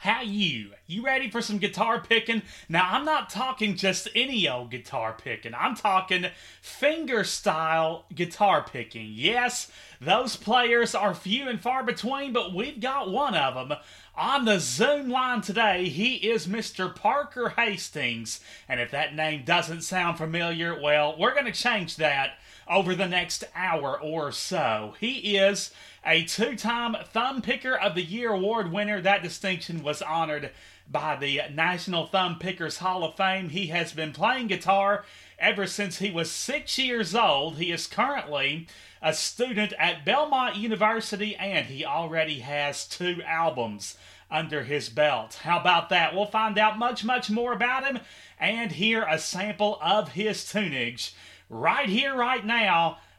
how you? You ready for some guitar picking? Now, I'm not talking just any old guitar picking. I'm talking finger style guitar picking. Yes, those players are few and far between, but we've got one of them. On the Zoom line today, he is Mr. Parker Hastings. And if that name doesn't sound familiar, well, we're going to change that over the next hour or so. He is a two time Thumb Picker of the Year award winner. That distinction was honored by the National Thumb Pickers Hall of Fame. He has been playing guitar ever since he was six years old. He is currently a student at Belmont University and he already has two albums under his belt. How about that? We'll find out much, much more about him and hear a sample of his tunage right here, right now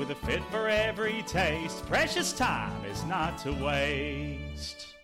with a fit for every taste. Precious time is not to waste.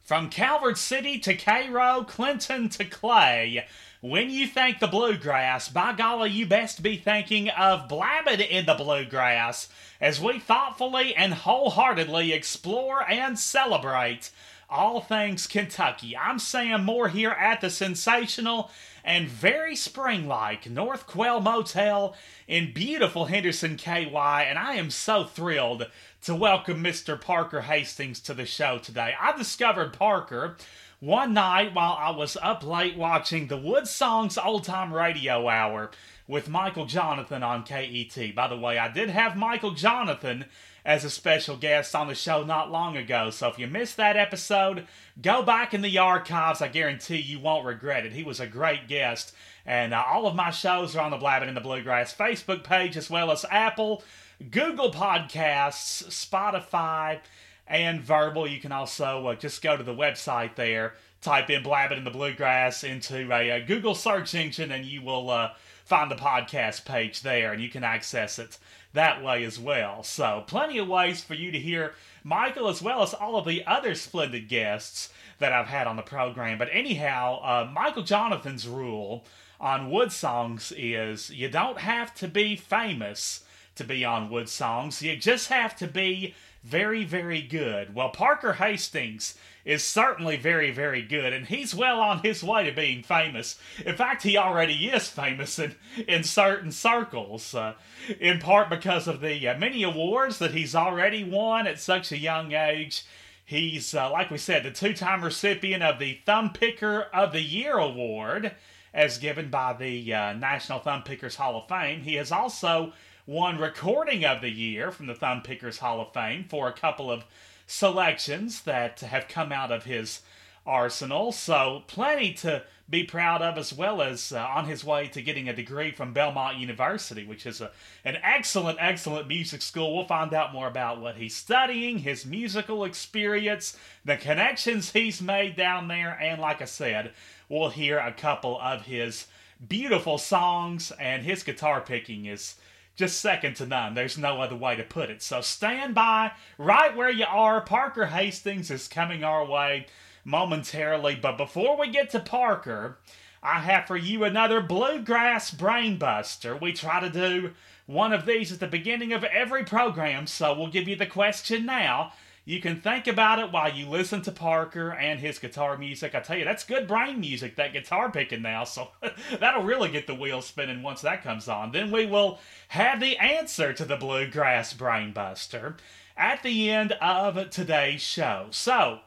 From Calvert City to Cairo, Clinton to Clay, when you thank the bluegrass, by golly, you best be thinking of Blabbing in the Bluegrass as we thoughtfully and wholeheartedly explore and celebrate all things Kentucky. I'm Sam Moore here at the sensational and very spring like North Quail Motel in beautiful Henderson, KY, and I am so thrilled to welcome Mr. Parker Hastings to the show today. I discovered Parker one night while I was up late watching the Wood Songs Old Time Radio Hour with Michael Johnathan on KET. By the way, I did have Michael Johnathan as a special guest on the show not long ago. So if you missed that episode, go back in the archives. I guarantee you won't regret it. He was a great guest. And uh, all of my shows are on the Blabbing in the Bluegrass Facebook page, as well as Apple, Google Podcasts, Spotify, and Verbal. You can also uh, just go to the website there, type in Blabbing in the Bluegrass into a, a Google search engine, and you will uh, find the podcast page there, and you can access it that way as well. So, plenty of ways for you to hear Michael as well as all of the other splendid guests that I've had on the program. But anyhow, uh, Michael Johnathan's rule on Wood Songs is you don't have to be famous to be on Wood Songs, you just have to be very, very good. Well, Parker Hastings is certainly very, very good, and he's well on his way to being famous. In fact, he already is famous in, in certain circles, uh, in part because of the uh, many awards that he's already won at such a young age. He's, uh, like we said, the two time recipient of the Thumb Picker of the Year award, as given by the uh, National Thumb Pickers Hall of Fame. He has also won Recording of the Year from the Thumb Pickers Hall of Fame for a couple of selections that have come out of his arsenal. So, plenty to be proud of, as well as uh, on his way to getting a degree from Belmont University, which is a, an excellent, excellent music school. We'll find out more about what he's studying, his musical experience, the connections he's made down there, and like I said, we'll hear a couple of his beautiful songs, and his guitar picking is just second to none. There's no other way to put it. So stand by right where you are. Parker Hastings is coming our way momentarily. But before we get to Parker, I have for you another Bluegrass Brainbuster. We try to do one of these at the beginning of every program, so we'll give you the question now. You can think about it while you listen to Parker and his guitar music. I tell you, that's good brain music, that guitar picking now. So that'll really get the wheels spinning once that comes on. Then we will have the answer to the Bluegrass Brainbuster at the end of today's show. So,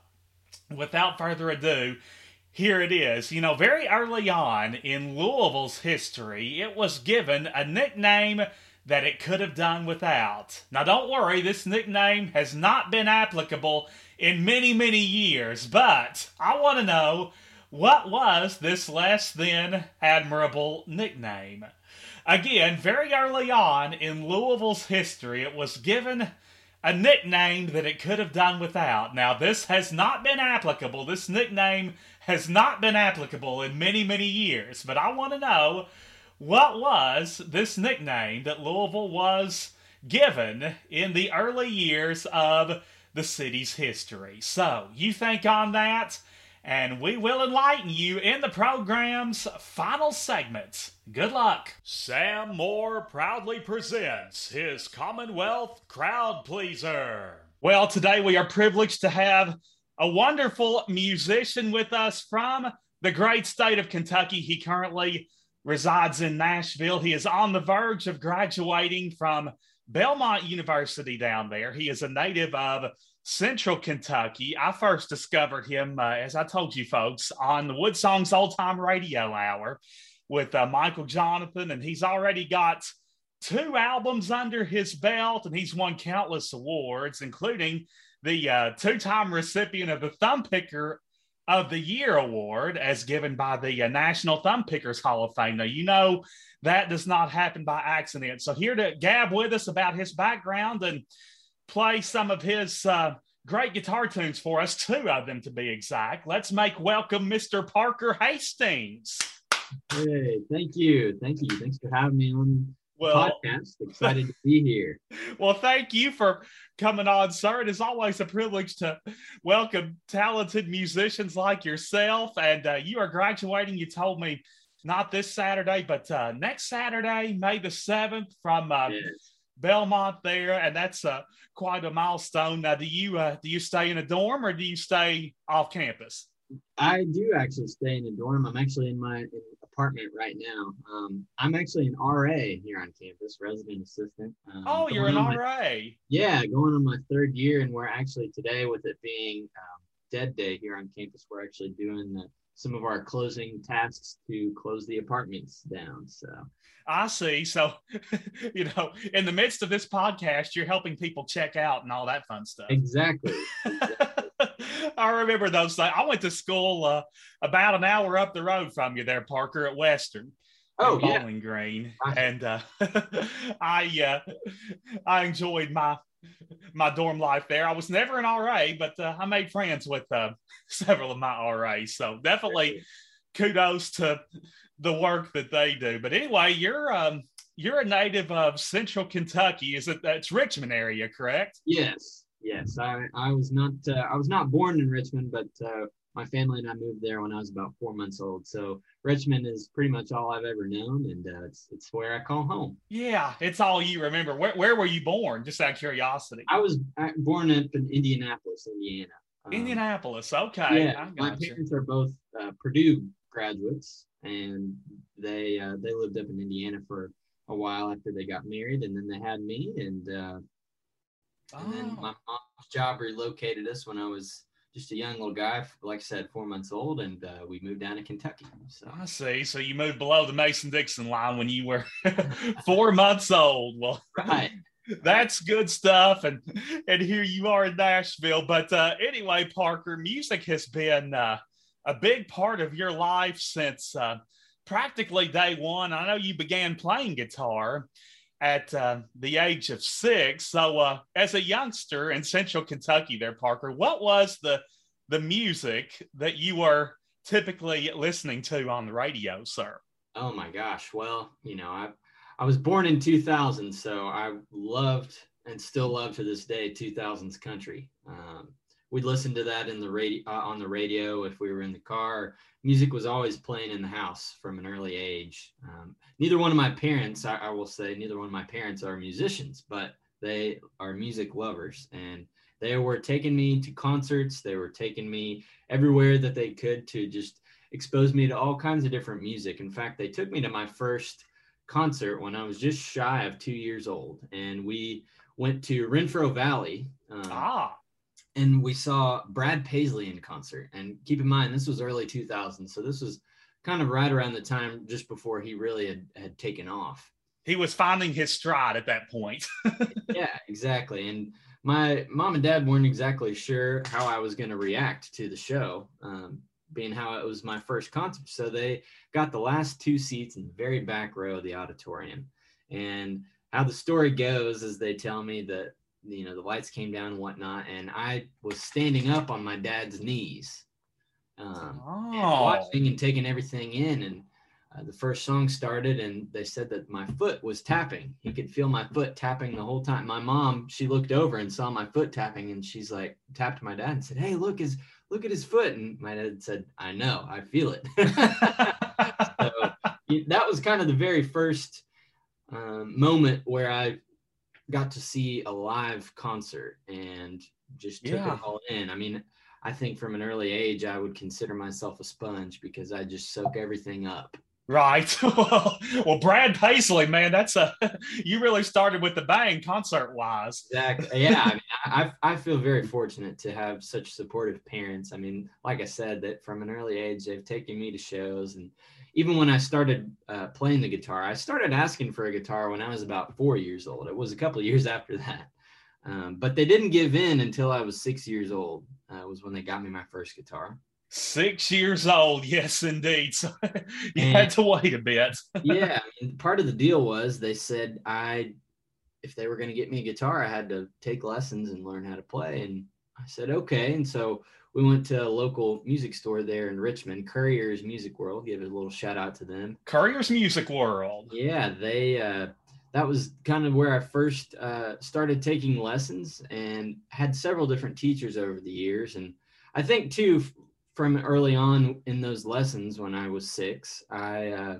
without further ado, here it is. You know, very early on in Louisville's history, it was given a nickname that it could have done without. Now, don't worry, this nickname has not been applicable in many, many years, but I want to know what was this less than admirable nickname? Again, very early on in Louisville's history, it was given a nickname that it could have done without. Now, this has not been applicable. This nickname has not been applicable in many, many years. But I want to know what was this nickname that Louisville was given in the early years of the city's history. So, you think on that, and we will enlighten you in the program's final segment. Good luck. Sam Moore proudly presents his Commonwealth Crowd Pleaser. Well, today we are privileged to have a wonderful musician with us from the great state of Kentucky. He currently resides in Nashville. He is on the verge of graduating from Belmont University down there. He is a native of Central Kentucky. I first discovered him, uh, as I told you folks, on the Wood Songs Old Time Radio Hour with uh, Michael Johnathan, and he's already got two albums under his belt, and he's won countless awards, including the uh, two time recipient of the Thumb Picker of the Year award, as given by the uh, National Thumb Pickers Hall of Fame. Now, you know that does not happen by accident. So, here to gab with us about his background and play some of his uh, great guitar tunes for us, two of them to be exact. Let's make welcome Mr. Parker Hastings. Hey, thank you. Thank you. Thanks for having me on well, podcast. Excited to be here. Well, thank you for coming on, sir. It is always a privilege to welcome talented musicians like yourself. And uh, you are graduating, you told me, not this Saturday, but uh, next Saturday, May the 7th, from uh, yes. Belmont there. And that's uh, quite a milestone. Now, do you, uh, do you stay in a dorm or do you stay off campus? I do actually stay in a dorm. I'm actually in my in apartment right now. Um, I'm actually an RA here on campus, resident assistant. Um, oh, you're an RA. My, yeah, going on my third year, and we're actually today, with it being um, Dead Day here on campus, we're actually doing the, some of our closing tasks to close the apartments down. So. I see. So, you know, in the midst of this podcast, you're helping people check out and all that fun stuff. Exactly. exactly. I remember those things. I went to school uh, about an hour up the road from you there, Parker, at Western. Oh, yeah. Bowling Green, and uh, I uh, I enjoyed my my dorm life there. I was never an RA, but uh, I made friends with uh, several of my RAs. So definitely kudos to the work that they do. But anyway, you're um, you're a native of Central Kentucky. Is it that's Richmond area, correct? Yes. Yes, I, I was not uh, I was not born in Richmond, but uh, my family and I moved there when I was about four months old. So Richmond is pretty much all I've ever known, and uh, it's it's where I call home. Yeah, it's all you remember. Where where were you born? Just out of curiosity. I was born up in Indianapolis, Indiana. Um, Indianapolis, okay. Yeah, my you. parents are both uh, Purdue graduates, and they uh, they lived up in Indiana for a while after they got married, and then they had me, and and then oh. my mom's job relocated us when I was just a young little guy, like I said, four months old, and uh, we moved down to Kentucky. So I see. So you moved below the Mason Dixon line when you were four months old. Well, right. That's good stuff, and and here you are in Nashville. But uh, anyway, Parker, music has been uh, a big part of your life since uh, practically day one. I know you began playing guitar at uh, the age of six. So, uh, as a youngster in Central Kentucky, there, Parker, what was the the music that you were typically listening to on the radio, sir? Oh my gosh! Well, you know, I I was born in 2000, so I loved and still love to this day 2000s country. Um, we'd listen to that in the radio uh, on the radio if we were in the car. Music was always playing in the house from an early age. Um, neither one of my parents, I, I, will say, neither one of my parents are musicians, but they are music lovers, and they were taking me to concerts. They were taking me everywhere that they could to just expose me to all kinds of different music. In fact, they took me to my first concert when I was just shy of two years old, and we went to Renfro Valley. Um, ah and we saw Brad Paisley in concert. And keep in mind, this was early 2000, so this was kind of right around the time just before he really had, had taken off. He was finding his stride at that point. yeah, exactly. And my mom and dad weren't exactly sure how I was going to react to the show, um, being how it was my first concert. So they got the last two seats in the very back row of the auditorium. And how the story goes is they tell me that you know the lights came down and whatnot, and I was standing up on my dad's knees, um, oh. and watching and taking everything in. And uh, the first song started, and they said that my foot was tapping. He could feel my foot tapping the whole time. My mom, she looked over and saw my foot tapping, and she's like tapped my dad and said, "Hey, look his look at his foot." And my dad said, "I know, I feel it." so that was kind of the very first um, moment where I got to see a live concert and just took yeah. it all in. I mean, I think from an early age, I would consider myself a sponge because I just soak everything up. Right. well, well, Brad Paisley, man, that's a you really started with the bang concert wise. Exactly. Yeah. I, mean, I I feel very fortunate to have such supportive parents. I mean, like I said, that from an early age, they've taken me to shows, and even when I started uh, playing the guitar, I started asking for a guitar when I was about four years old. It was a couple of years after that, um, but they didn't give in until I was six years old. Uh, was when they got me my first guitar. Six years old, yes, indeed. So you and, had to wait a bit. yeah, I mean, part of the deal was they said I, if they were going to get me a guitar, I had to take lessons and learn how to play. And I said okay. And so we went to a local music store there in Richmond, Currier's Music World. Give a little shout out to them. Currier's Music World. Yeah, they. Uh, that was kind of where I first uh, started taking lessons and had several different teachers over the years. And I think too, from early on in those lessons when I was six, I uh,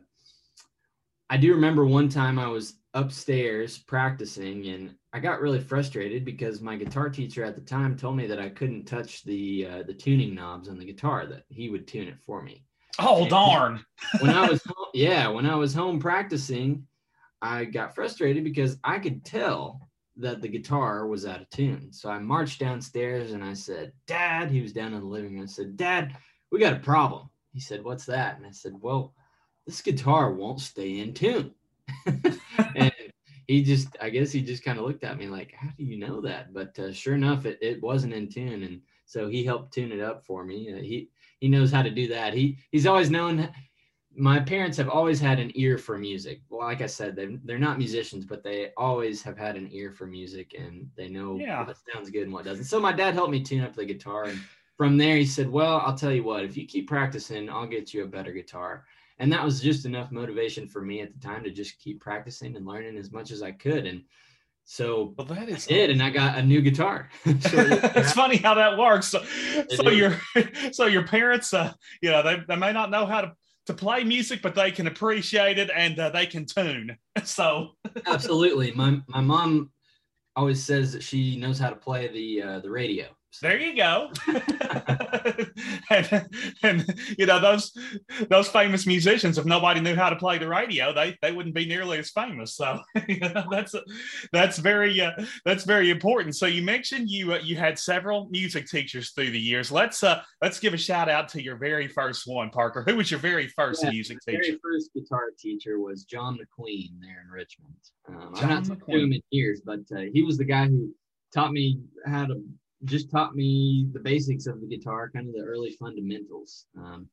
I do remember one time I was upstairs practicing and I got really frustrated because my guitar teacher at the time told me that I couldn't touch the uh, the tuning knobs on the guitar that he would tune it for me. Oh and darn. when I was home, yeah, when I was home practicing, I got frustrated because I could tell that the guitar was out of tune. So I marched downstairs and I said, Dad, he was down in the living room. I said, Dad, we got a problem. He said, What's that? And I said, Well, this guitar won't stay in tune. and he just, I guess he just kind of looked at me like, How do you know that? But uh, sure enough, it, it wasn't in tune. And so he helped tune it up for me. Uh, he, he knows how to do that. He, he's always known my parents have always had an ear for music. Well, like I said, they they're not musicians, but they always have had an ear for music, and they know yeah. what sounds good and what doesn't. So my dad helped me tune up the guitar, and from there he said, "Well, I'll tell you what. If you keep practicing, I'll get you a better guitar." And that was just enough motivation for me at the time to just keep practicing and learning as much as I could. And so well, that is I did, and I got a new guitar. it's funny how that works. So, so your so your parents, uh, you know, they, they may not know how to to play music, but they can appreciate it and uh, they can tune. So absolutely, my my mom always says that she knows how to play the uh, the radio. There you go. and, and, you know those those famous musicians, if nobody knew how to play the radio, they they wouldn't be nearly as famous. So you know, that's that's very uh, that's very important. So you mentioned you uh, you had several music teachers through the years. Let's uh let's give a shout out to your very first one, Parker. Who was your very first yeah, music teacher? Very first guitar teacher was John McQueen there in Richmond. Um, I'm not McQueen. him in years, but uh, he was the guy who taught me how to just taught me the basics of the guitar, kind of the early fundamentals. Um,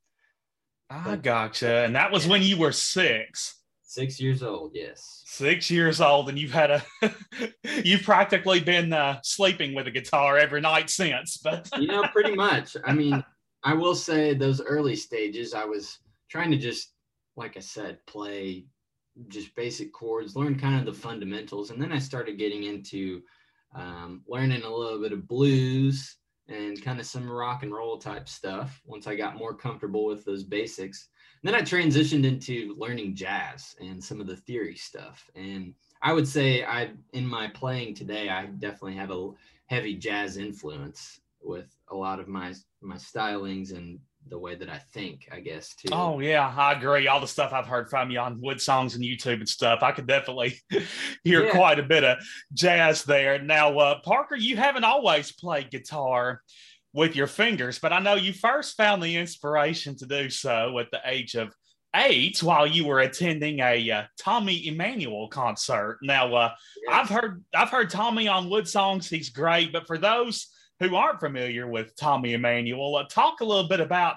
I gotcha. And that was yeah. when you were six. Six years old, yes. Six years old, and you've had a you've practically been uh, sleeping with a guitar every night since. But you know, pretty much. I mean, I will say those early stages, I was trying to just, like I said, play just basic chords, learn kind of the fundamentals, and then I started getting into um, learning a little bit of blues and kind of some rock and roll type stuff once I got more comfortable with those basics. And then I transitioned into learning jazz and some of the theory stuff. And I would say I, in my playing today, I definitely have a heavy jazz influence with a lot of my my stylings and the way that I think, I guess, too. Oh yeah, I agree. All the stuff I've heard from you on wood songs and YouTube and stuff, I could definitely hear yeah. quite a bit of jazz there. Now, uh, Parker, you haven't always played guitar with your fingers, but I know you first found the inspiration to do so at the age of eight while you were attending a uh, Tommy Emmanuel concert. Now, uh, yes. I've heard I've heard Tommy on wood songs; he's great. But for those who aren't familiar with Tommy Emmanuel, uh, talk a little bit about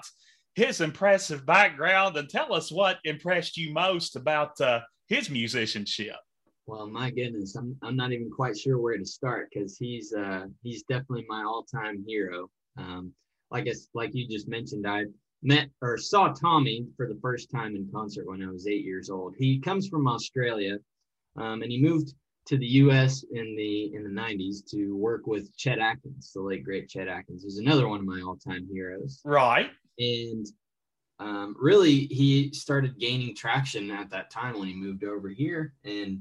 his impressive background and tell us what impressed you most about uh, his musicianship. Well, my goodness, I'm, I'm not even quite sure where to start because he's uh, he's definitely my all time hero. Um, like I, like you just mentioned, I met or saw Tommy for the first time in concert when I was eight years old. He comes from Australia, um, and he moved to the U.S. in the in the '90s to work with Chet Atkins, the late great Chet Atkins, who's another one of my all-time heroes. Right. And um, really, he started gaining traction at that time when he moved over here, and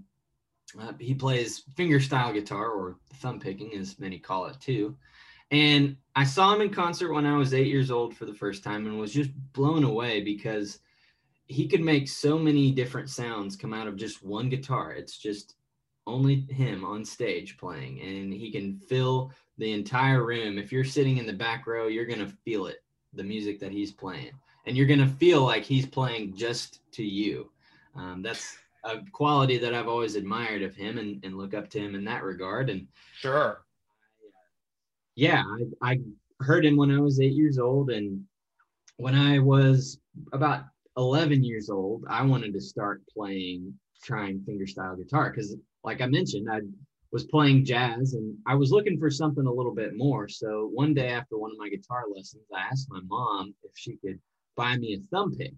uh, he plays fingerstyle guitar or thumb picking, as many call it too. And I saw him in concert when I was eight years old for the first time, and was just blown away because he could make so many different sounds come out of just one guitar. It's just only him on stage playing and he can fill the entire room. If you're sitting in the back row you're going to feel it the music that he's playing. And you're going to feel like he's playing just to you. Um, that's a quality that i've always admired of him and, and look up to him in that regard. And sure. Yeah I, I heard him when i was eight years old. And when i was about 11 years old i wanted to start playing trying fingerstyle guitar because like I mentioned, I was playing jazz and I was looking for something a little bit more. So one day after one of my guitar lessons, I asked my mom if she could buy me a thumb pick.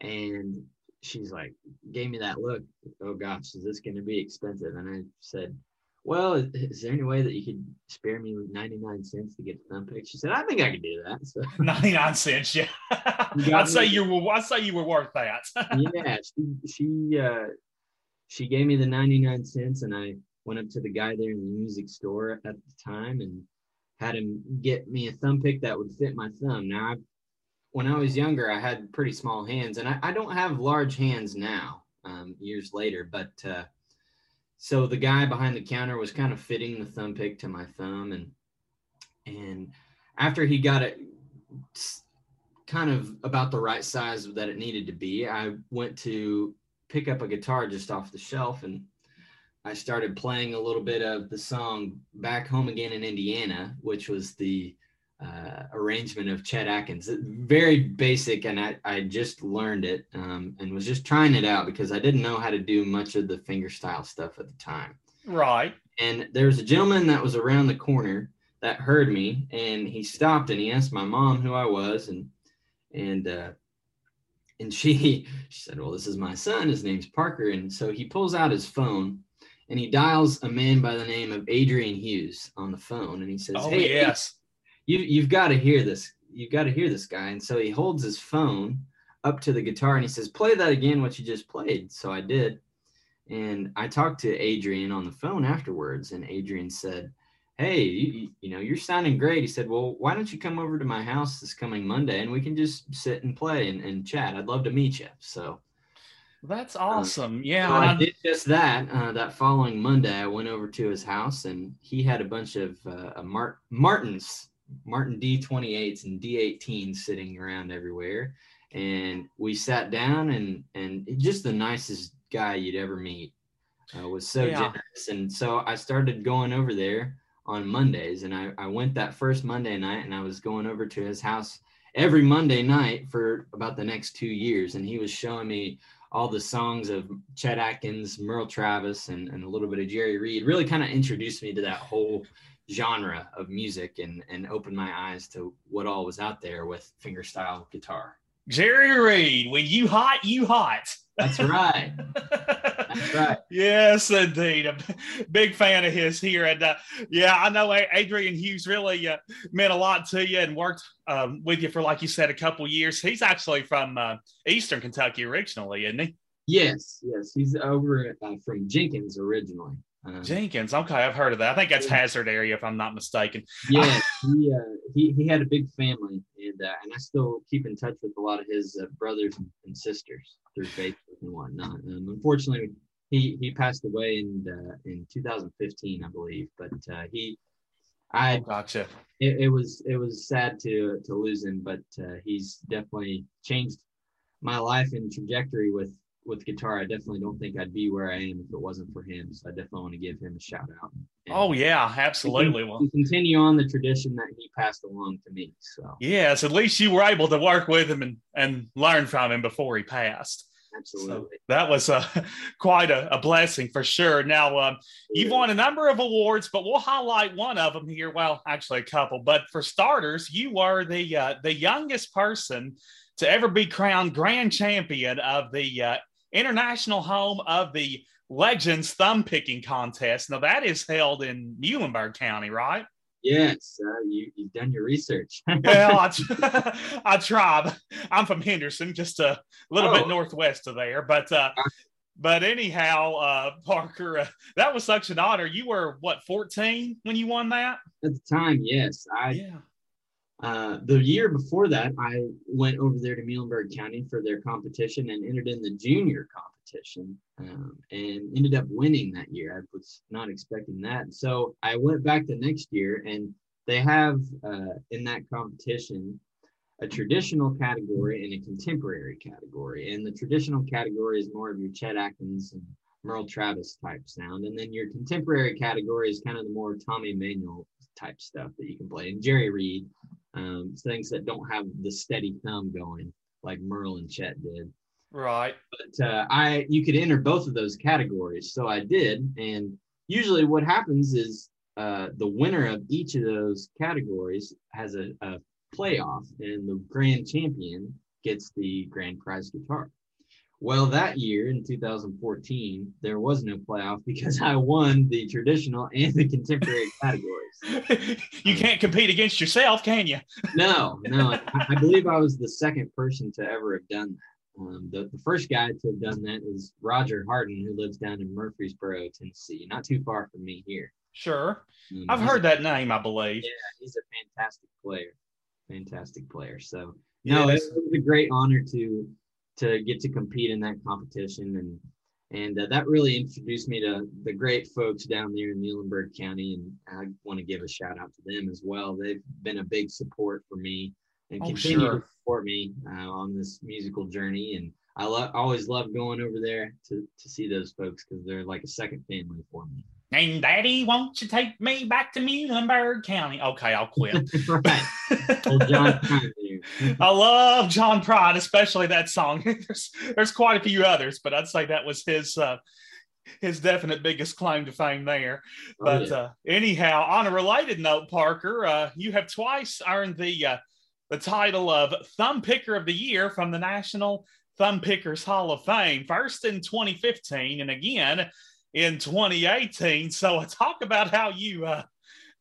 And she's like, gave me that look. Oh gosh, is this going to be expensive? And I said, well, is there any way that you could spare me 99 cents to get a thumb pick? She said, I think I could do that. So 99 cents, yeah. I'd say you were I'd say you were worth that. yeah, she she uh she gave me the 99 cents and I went up to the guy there in the music store at the time and had him get me a thumb pick that would fit my thumb. Now, I, when I was younger, I had pretty small hands and I, I don't have large hands now, um, years later, but uh, so the guy behind the counter was kind of fitting the thumb pick to my thumb and and after he got it kind of about the right size that it needed to be, I went to pick up a guitar just off the shelf and I started playing a little bit of the song Back Home Again in Indiana, which was the uh, arrangement of Chet Atkins. Very basic, and I, I just learned it um, and was just trying it out because I didn't know how to do much of the fingerstyle stuff at the time. Right. And there was a gentleman that was around the corner that heard me, and he stopped and he asked my mom who I was, and and uh, and she she said, "Well, this is my son. His name's Parker." And so he pulls out his phone and he dials a man by the name of Adrian Hughes on the phone, and he says, "Oh hey, yes, you you've got to hear this. You've got to hear this guy." And so he holds his phone up to the guitar and he says, "Play that again, what you just played." So I did, and I talked to Adrian on the phone afterwards, and Adrian said, hey, you, you, know, you're sounding great. He said, well, why don't you come over to my house this coming Monday and we can just sit and play and, and chat. I'd love to meet you. So that's um, awesome. Uh, yeah. So I did just that. Uh, that following Monday, I went over to his house and he had a bunch of uh, Mart- Martins, Martin D28s and D18s sitting around everywhere. And we sat down and, and just the nicest guy you'd ever meet. Uh, was so yeah. generous. And so I started going over there on Mondays. And I, I went that first Monday night and I was going over to his house every Monday night for about the next two years. And he was showing me all the songs of Chet Atkins, Merle Travis, and, and a little bit of Jerry Reed. Really kind of introduced me to that whole genre of music and, and opened my eyes to what all was out there with fingerstyle guitar. Jerry Reed, when you hot, you hot. That's right. That's right. Yes, indeed. A big fan of his here. And uh, yeah, I know Adrian Hughes really uh, meant a lot to you and worked um, with you for, like you said, a couple years. He's actually from uh, Eastern Kentucky originally, isn't he? Yes, yes. He's over uh, from Jenkins originally. Um, Jenkins. Okay, I've heard of that. I think that's Hazard area, if I'm not mistaken. yeah, he, uh, he he had a big family, and uh, and I still keep in touch with a lot of his uh, brothers and sisters through Facebook and whatnot. Um, unfortunately, he he passed away in uh, in 2015, I believe. But uh, he, I Oh, gotcha. it, it was it was sad to to lose him, but uh, he's definitely changed my life and trajectory with with guitar. I definitely don't think I'd be where I am if it wasn't for him. So I definitely want to give him a shout out. And Oh yeah, absolutely. Well, continue on the tradition that he passed along to me. So yes, at least you were able to work with him and, and learn from him before he passed. So absolutely. that was uh, quite a, a blessing for sure. Now, um, you've won a number of awards, but we'll highlight one of them here. Well, actually, a couple. But for starters, you are the uh, the youngest person to ever be crowned grand champion of the uh, international home of the Legends Thumb Picking Contest. Now, that is held in Muhlenberg County, right? Yes, uh, you you've done your research. well, I, I tried. I'm from Henderson, just a little Oh. bit northwest of there. But uh, but anyhow, uh, Parker, uh, that was such an honor. You were what 14 when you won that? At the time, yes, I Yeah. Uh, the year before that, I went over there to Muhlenberg County for their competition and entered in the junior competition um, and ended up winning that year. I was not expecting that. So I went back the next year and they have uh, in that competition a traditional category and a contemporary category. And the traditional category is more of your Chet Atkins and Merle Travis type sound. And then your contemporary category is kind of the more Tommy Emmanuel type stuff that you can play. And Jerry Reed, um, things that don't have the steady thumb going like Merle and Chet did. Right. But uh, I, you could enter both of those categories, so I did. And usually, what happens is uh, the winner of each of those categories has a, a playoff, and the grand champion gets the grand prize guitar. Well, that year in 2014, there was no playoff because I won the traditional and the contemporary categories. you can't compete against yourself, can you? No, no. I, I believe I was the second person to ever have done that. Um, the, the first guy to have done that is Roger Harden, who lives down in Murfreesboro, Tennessee, not too far from me here. Sure. Um, I've heard a- that name, I believe. Yeah, he's a fantastic player. Fantastic player. So no, Yes. it was a great honor to to get to compete in that competition, and and uh, that really introduced me to the great folks down there in Muhlenberg County, and I want to give a shout out to them as well. They've been a big support for me and Oh, continue sure. to support me uh, on this musical journey. And I lo- always love going over there to to see those folks because they're like a second family for me. And Daddy, won't you take me back to Muhlenberg County? Okay, I'll quit. right, old John. I love John Prine, especially that song. there's there's quite a few others, but I'd say that was his uh, his definite biggest claim to fame there. Oh, But yeah. uh, anyhow, on a related note, Parker, uh, you have twice earned the uh, the title of Thumb Picker of the Year from the National Thumb Pickers Hall of Fame. First in 2015, and again in 2018. So uh, talk about how you uh,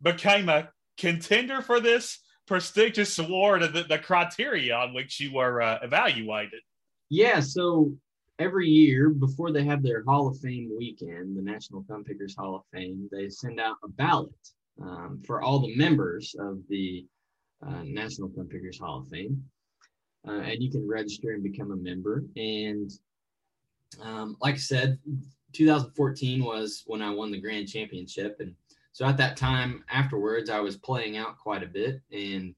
became a contender for this prestigious award and the, the criteria on which you were uh, evaluated. Yeah, so every year before they have their Hall of Fame weekend, the National Thumb Pickers Hall of Fame, they send out a ballot um, for all the members of the uh, National Thumb Pickers Hall of Fame. Uh, and you can register and become a member. And um, like I said, 2014 was when I won the grand championship. And so at that time afterwards, I was playing out quite a bit. And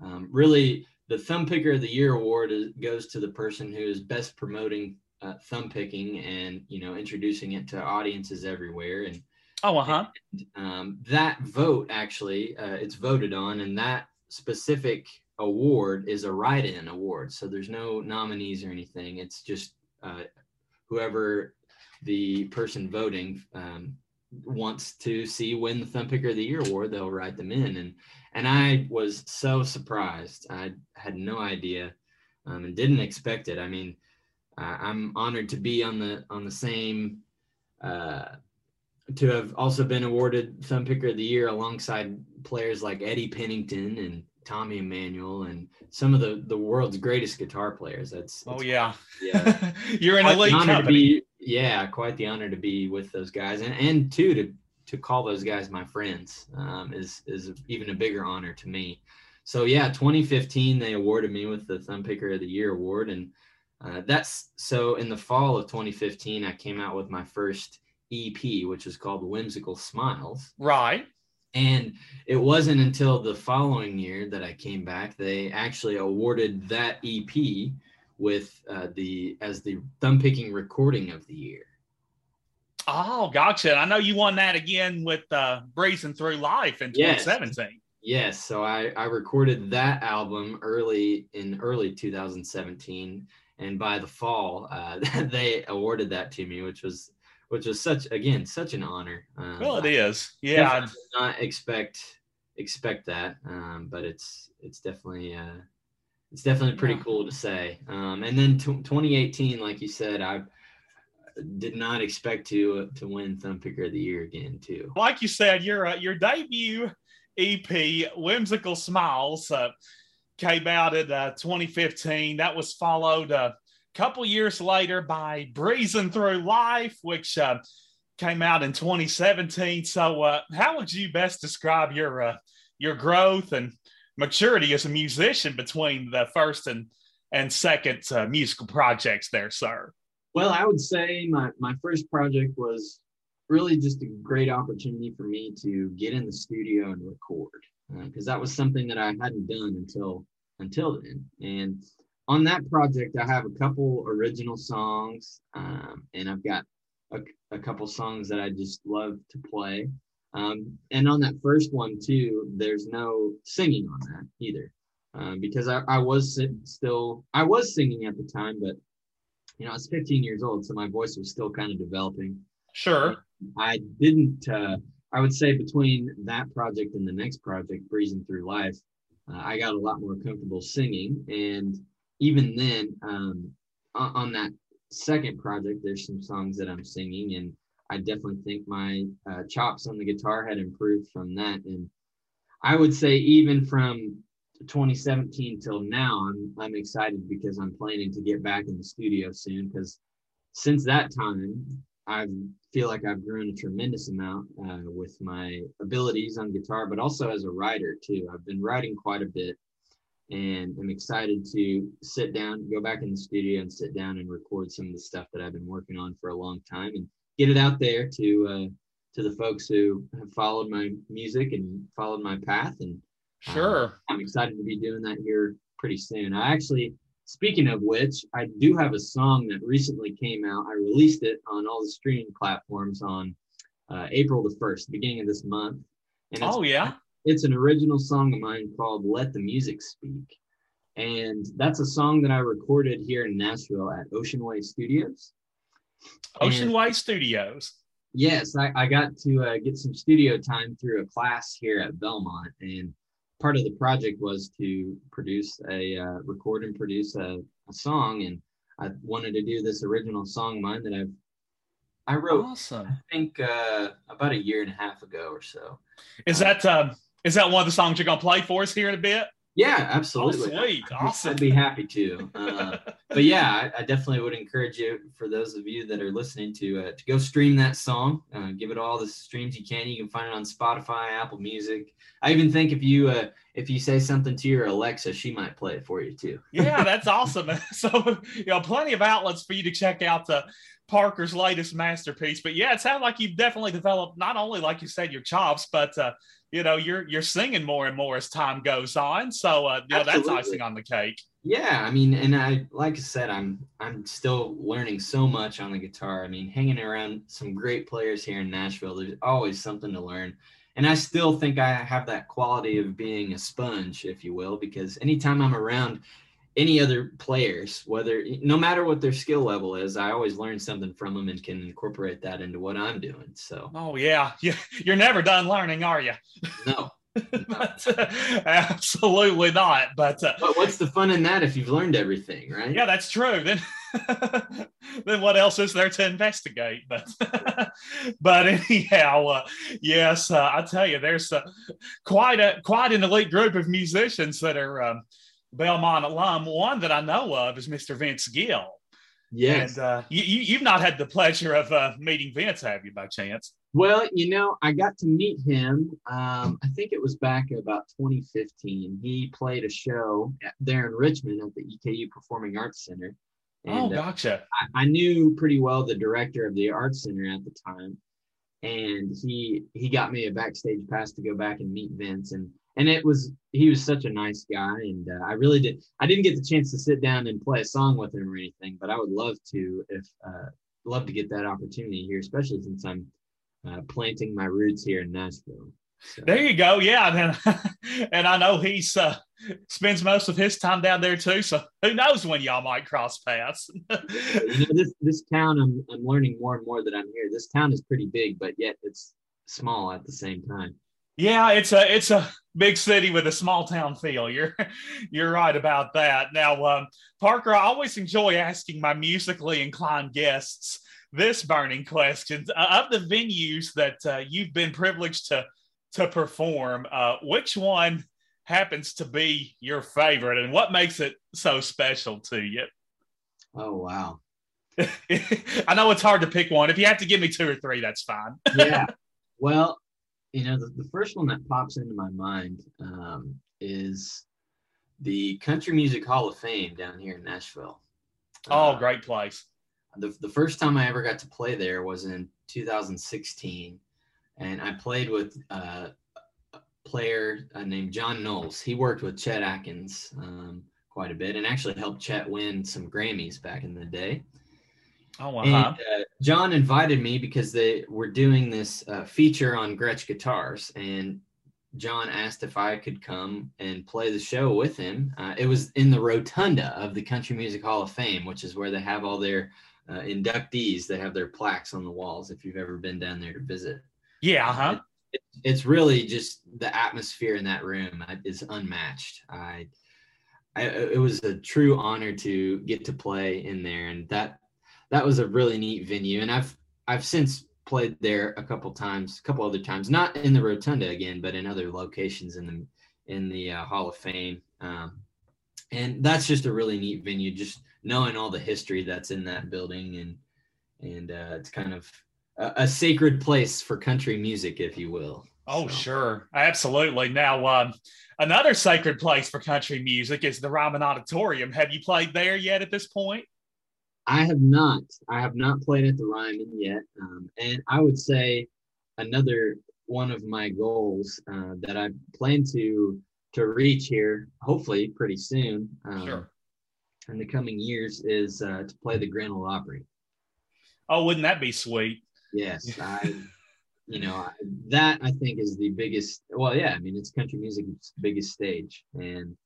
um, really, the Thumb Picker of the Year award is, goes to the person who is best promoting uh, thumb picking and you know introducing it to audiences everywhere. And Oh, uh huh. um, that vote actually uh, it's voted on, and that specific award is a write-in award. So there's no nominees or anything. It's just uh, whoever the person voting um, wants to see win the Thumb Picker of the Year award, they'll write them in. And and I was so surprised. I had no idea um, and didn't expect it. I mean, uh, I'm honored to be on the on the same. Uh, to have also been awarded Thumb Picker of the Year alongside players like Eddie Pennington and Tommy Emmanuel and some of the the world's greatest guitar players. That's oh yeah, yeah. You're in a league company. to be yeah, quite the honor to be with those guys, and and two to to call those guys my friends um, is is even a bigger honor to me. So yeah, 2015 they awarded me with the Thumb Picker of the Year award, and uh, that's so in the fall of 2015 I came out with my first EP, which is called Whimsical Smiles. right. And it wasn't until the following year that I came back. They actually awarded that EP with uh, the as the thumb picking recording of the year. Oh, gotcha. I know you won that again with uh, Breezing Through Life in Yes. 2017. Yes, so I I recorded that album early in early 2017, and by the fall, uh, they awarded that to me, which was which was such again such an honor. Um, Well, it I is. Yeah. definitely did not expect expect that, um, but it's it's definitely uh, it's definitely pretty Yeah. cool to say. Um, and then t- 2018, like you said, I did not expect to to win Thumb Picker of the Year again too. Like you said, your uh, your debut EP, Whimsical Smiles, uh, came out in uh, 2015. That was followed a couple years later by Breezing Through Life, which uh, came out in 2017. So, uh, how would you best describe your uh, your growth and maturity as a musician between the first and and second uh, musical projects there, sir? Well, I would say my, my first project was really just a great opportunity for me to get in the studio and record because that was something that I hadn't done until until then. And on that project, I have a couple original songs, um, and I've got a, a couple songs that I just love to play. Um, and on that first one too, there's no singing on that either, um, because I, I was still I was singing at the time, but you know, I was 15 years old, so my voice was still kind of developing. Sure. I didn't, uh, I would say between that project and the next project, Breezing Through Life, uh, I got a lot more comfortable singing. And even then, um, on, on that second project, there's some songs that I'm singing, and I definitely think my uh, chops on the guitar had improved from that. And I would say, even from 2017 till now, I'm I'm excited because I'm planning to get back in the studio soon. Because since that time, I feel like I've grown a tremendous amount uh, with my abilities on guitar, but also as a writer too. I've been writing quite a bit, and I'm excited to sit down, go back in the studio, and sit down and record some of the stuff that I've been working on for a long time, and get it out there to uh, to the folks who have followed my music and followed my path and Sure. I'm excited to be doing that here pretty soon. I actually, speaking of which, I do have a song that recently came out. I released it on all the streaming platforms on uh, April the 1st, beginning of this month. And it's, Oh, yeah. it's an original song of mine called Let the Music Speak. And that's a song that I recorded here in Nashville at Ocean Way Studios. Ocean And- Studios. Yes, I, I got to uh, get some studio time through a class here at Belmont, and part of the project was to produce a uh, record and produce a, a song. And I wanted to do this original song mine that I've I wrote, Awesome. I think, uh, about a year and a half ago or so. Is that um, is that one of the songs you're gonna play for us here in a bit? Yeah, absolutely. Oh, Awesome. I'd be happy to. Uh, but yeah, I, I definitely would encourage you, for those of you that are listening, to uh, to go stream that song. Uh, give it all the streams you can. You can find it on Spotify, Apple Music. I even think if you uh, if you say something to your Alexa, she might play it for you too. yeah, that's awesome. So you know, plenty of outlets for you to check out the Parker's latest masterpiece. But yeah, it sounds like you've definitely developed not only, like you said, your chops, but uh, you know, you're you're singing more and more as time goes on. So uh, you know, that's icing on the cake. Yeah, I mean, and I like I said, I'm I'm still learning so much on the guitar. I mean, hanging around some great players here in Nashville, there's always something to learn. And I still think I have that quality of being a sponge, if you will, because anytime I'm around any other players, whether no matter what their skill level is, I always learn something from them and can incorporate that into what I'm doing. So Oh yeah, you, you're never done learning, are you? no. but, uh, absolutely not. But uh, But what's the fun in that if you've learned everything, right? yeah, that's true. Then then what else is there to investigate? But but anyhow, uh, yes, uh, I tell you, there's uh, quite a quite an elite group of musicians that are um, Belmont alum. One that I know of is Mr. Vince Gill. Yes. And uh, you, have not had the pleasure of uh, meeting Vince, have you, by chance? Well, you know, I got to meet him. Um, I think it was back about 2015. He played a show there in Richmond at the EKU Performing Arts Center. And, oh, gotcha. Uh, I, I, knew pretty well the director of the Arts Center at the time, and he he got me a backstage pass to go back and meet Vince. And and it was he was such a nice guy and uh, i really did i didn't get the chance to sit down and play a song with him or anything but i would love to if uh, love to get that opportunity here especially since i'm uh, planting my roots here in nashville so. there you go yeah and, and i know he's uh, spends most of his time down there too so who knows when y'all might cross paths you know this this town I'm, I'm learning more and more that i'm here this town is pretty big but yet it's small at the same time yeah, it's a it's a big city with a small town feel. You're you're right about that. Now, um, Parker, I always enjoy asking my musically inclined guests this burning question uh, of the venues that uh, you've been privileged to to perform. Uh, which one happens to be your favorite, and what makes it so special to you? Oh wow! I know it's hard to pick one. If you have to give me two or three, that's fine. yeah. Well, you know, the, the first one that pops into my mind um, is the Country Music Hall of Fame down here in Nashville. Oh, uh, great place. The, the first time I ever got to play there was in 2016. And I played with uh, a player uh, named John Knowles. He worked with Chet Atkins um, quite a bit and actually helped Chet win some Grammys back in the day. Oh, wow. And, uh, John invited me because they were doing this uh, feature on Gretsch guitars, and John asked if I could come and play the show with him. Uh, it was in the rotunda of the Country Music Hall of Fame, which is where they have all their uh, inductees. They have their plaques on the walls. If you've ever been down there to visit, yeah, uh-huh. It, it, it's really just the atmosphere in that room is unmatched. I, I, it was a true honor to get to play in there, and that that was a really neat venue, and I've I've since played there a couple times, a couple other times, not in the rotunda again, but in other locations in the in the uh, Hall of Fame. Um, and that's just a really neat venue. Just knowing all the history that's in that building, and and uh, it's kind of a, sacred place for country music, if you will. Oh, so. sure, absolutely. Now, um, another sacred place for country music is the Ryman Auditorium. Have you played there yet at this point? I have not. I have not played at the Ryman yet, um, and I would say another one of my goals uh, that I plan to to reach here, hopefully pretty soon, um, sure. in the coming years, is uh, to play the Grand Ole Opry. Oh, wouldn't that be sweet? Yes, I. you know that I think is the biggest. Well, yeah, I mean it's country music's biggest stage, and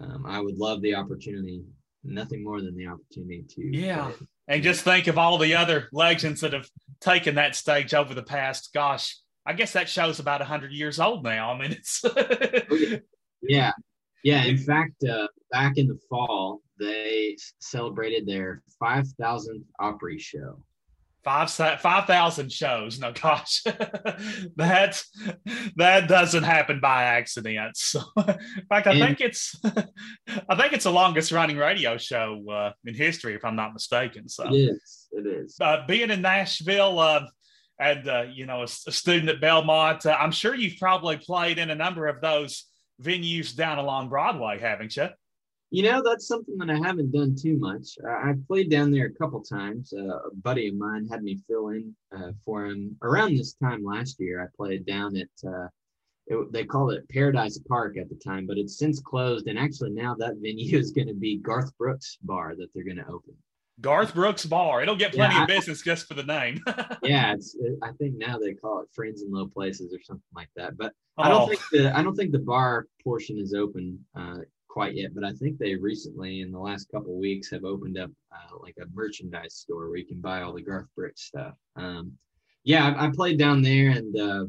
um, I would love the opportunity nothing more than the opportunity to yeah play. and just think of all the other legends that have taken that stage over the past gosh i guess that show's about 100 years old now i mean it's oh, yeah yeah in fact uh, back in the fall they celebrated their 5000th opry show five five thousand shows. No, gosh, that that doesn't happen by accident. So, in fact, I and, think it's I think it's the longest running radio show uh, in history, if I'm not mistaken. So it is. It is. Uh, being in Nashville. Uh, and uh, you know, a, a, student at Belmont, uh, I'm sure you've probably played in a number of those venues down along Broadway, haven't you? You know, that's something that I haven't done too much. Uh, I've played down there a couple times. Uh, a buddy of mine had me fill in uh, for him around this time last year. I played down at, uh, it, they called it Paradise Park at the time, but it's since closed. And actually, now that venue is going to be Garth Brooks Bar that they're going to open. Garth Brooks Bar. It'll get plenty yeah, of business just for the name. yeah, it's. It, I think now they call it Friends in Low Places or something like that. But oh. I don't oh. think the I don't think the bar portion is open uh, quite yet, but I think they recently, in the last couple weeks, have opened up uh, like a merchandise store where you can buy all the Garth Brooks stuff. Um, yeah, I, I, played down there and uh,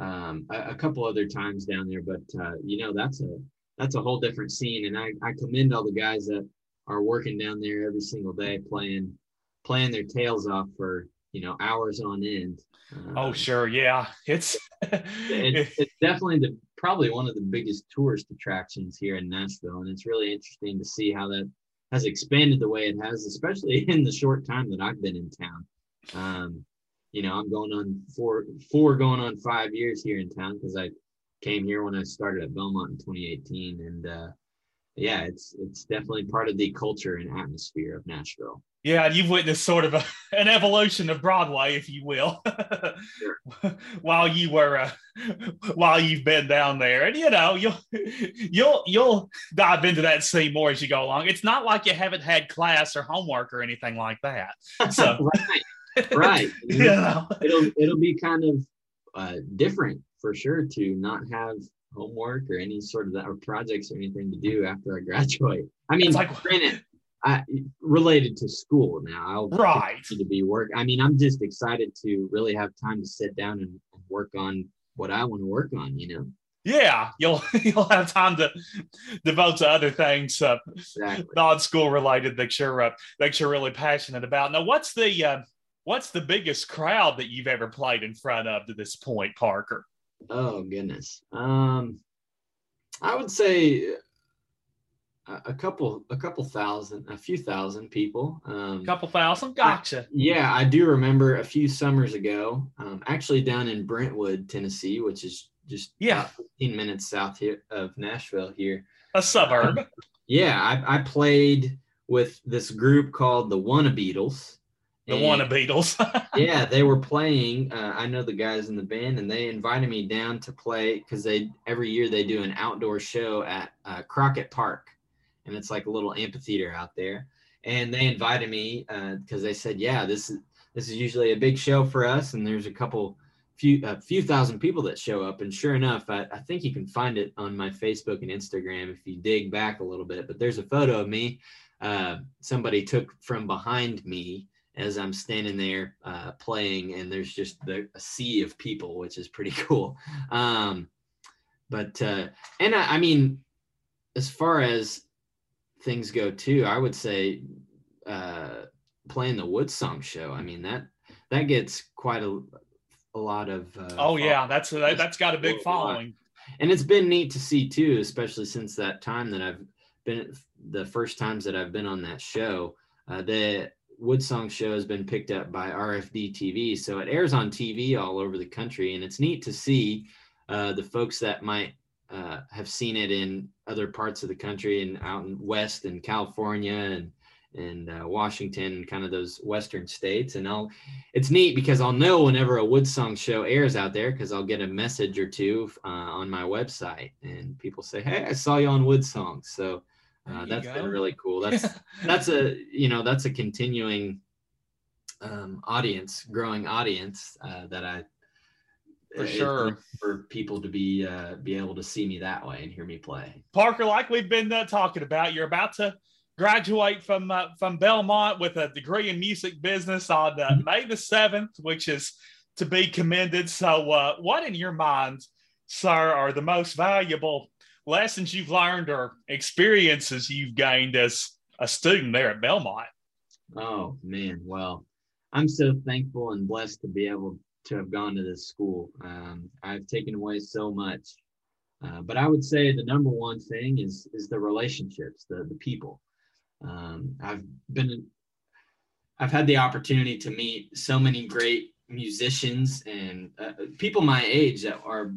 um, a, a, couple other times down there, but uh, you know that's a that's a whole different scene, and I, I commend all the guys that are working down there every single day playing playing their tails off for you know hours on end. oh sure, yeah, it's it's, it's definitely the probably one of the biggest tourist attractions here in Nashville, and it's really interesting to see how that has expanded the way it has, especially in the short time that I've been in town. Um, you know, I'm going on four, four going on five years here in town because I came here when I started at Belmont in 2018, and uh, yeah, it's it's definitely part of the culture and atmosphere of Nashville. Yeah, and you've witnessed sort of a, an evolution of Broadway, if you will, sure. while you were uh, while you've been down there, and you know you'll you'll you'll dive into that scene more as you go along. It's not like you haven't had class or homework or anything like that. So right, right. You know, it'll it'll be kind of uh, different for sure to not have homework or any sort of that or projects or anything to do after I graduate. I mean, like, granted, I related to school now. I'll right to be work. I mean, I'm just excited to really have time to sit down and work on what I want to work on. You know. Yeah, you'll you'll have time to devote to other things, uh, exactly. non-school related that you're uh, that you're really passionate about. Now, what's the uh, what's the biggest crowd that you've ever played in front of to this point, Parker? Oh goodness. Um, I would say a couple a couple thousand a few thousand people um, a couple thousand? Gotcha. I, yeah i do remember a few summers ago um, actually down in brentwood tennessee which is just yeah. 15 minutes south here of nashville here. A suburb. Uh, yeah I, I, played with this group called the WannaBeatles the and, WannaBeatles yeah they were playing uh, i know the guys in the band and they invited me down to play because they every year they do an outdoor show at uh, crockett park and it's like a little amphitheater out there. And they invited me because uh, they said, "Yeah, this is this is usually a big show for us, and there's a couple." Few, a few thousand people that show up and sure enough I, I think you can find it on my facebook and instagram if you dig back a little bit but there's a photo of me uh, somebody took from behind me as I'm standing there uh, playing, and there's just the, a sea of people, which is pretty cool. Um, but uh, and I, I, mean, as far as things go too, I would say uh, playing the Wood Song show. I mean that that gets quite a, a lot of. Uh, oh yeah, that's that, that's got a big following. And it's been neat to see too, especially since that time that I've been the first times that I've been on that show. Uh, the Wood Song show has been picked up by RFD TV, so it airs on TV all over the country, and it's neat to see uh, the folks that might uh, have seen it in other parts of the country and out in West and California and and uh, Washington, kind of those Western states. And I'll, it's neat because I'll know whenever a Woodsong show airs out there because I'll get a message or two uh, on my website, and people say, "Hey, I saw you on Woodsong." So uh, that's go. been really cool. That's that's a you know that's a continuing um, audience, growing audience uh, that I for sure for people to be uh, be able to see me that way and hear me play. Parker, like we've been uh, talking about, you're about to graduate from uh, from Belmont with a degree in music business on uh. May the seventh, which is to be commended. So, uh, what in your mind, sir, are the most valuable lessons you've learned or experiences you've gained as a student there at Belmont? Oh man, well, I'm so thankful and blessed to be able to have gone to this school. Um, I've taken away so much, uh, but I would say the number one thing is is the relationships, the the people. Um, I've been, I've had the opportunity to meet so many great musicians and uh, people my age that are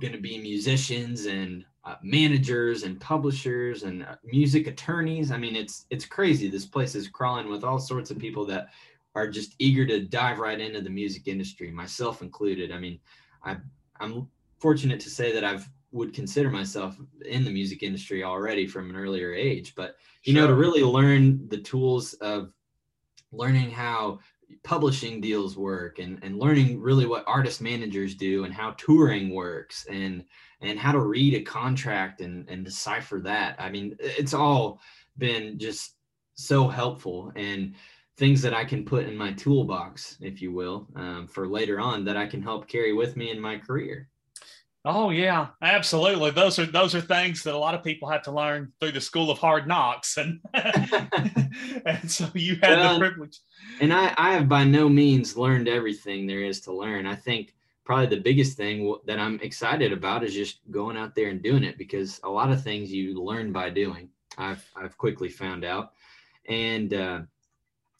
going to be musicians and uh, managers and publishers and uh, music attorneys. I mean, it's it's crazy. This place is crawling with all sorts of people that are just eager to dive right into the music industry, myself included. I mean, I, I'm fortunate to say that I've would consider myself in the music industry already from an earlier age, but you sure. know, to really learn the tools of learning how publishing deals work and, and learning really what artist managers do and how touring works and and how to read a contract and, and decipher that. I mean, it's all been just so helpful. And things that I can put in my toolbox, if you will, um, for later on that I can help carry with me in my career. Oh yeah, absolutely. Those are those are things that a lot of people have to learn through the school of hard knocks, and and so you had well, the privilege. And I, I have by no means learned everything there is to learn. I think probably the biggest thing that I'm excited about is just going out there and doing it because a lot of things you learn by doing. I've I've quickly found out, and uh,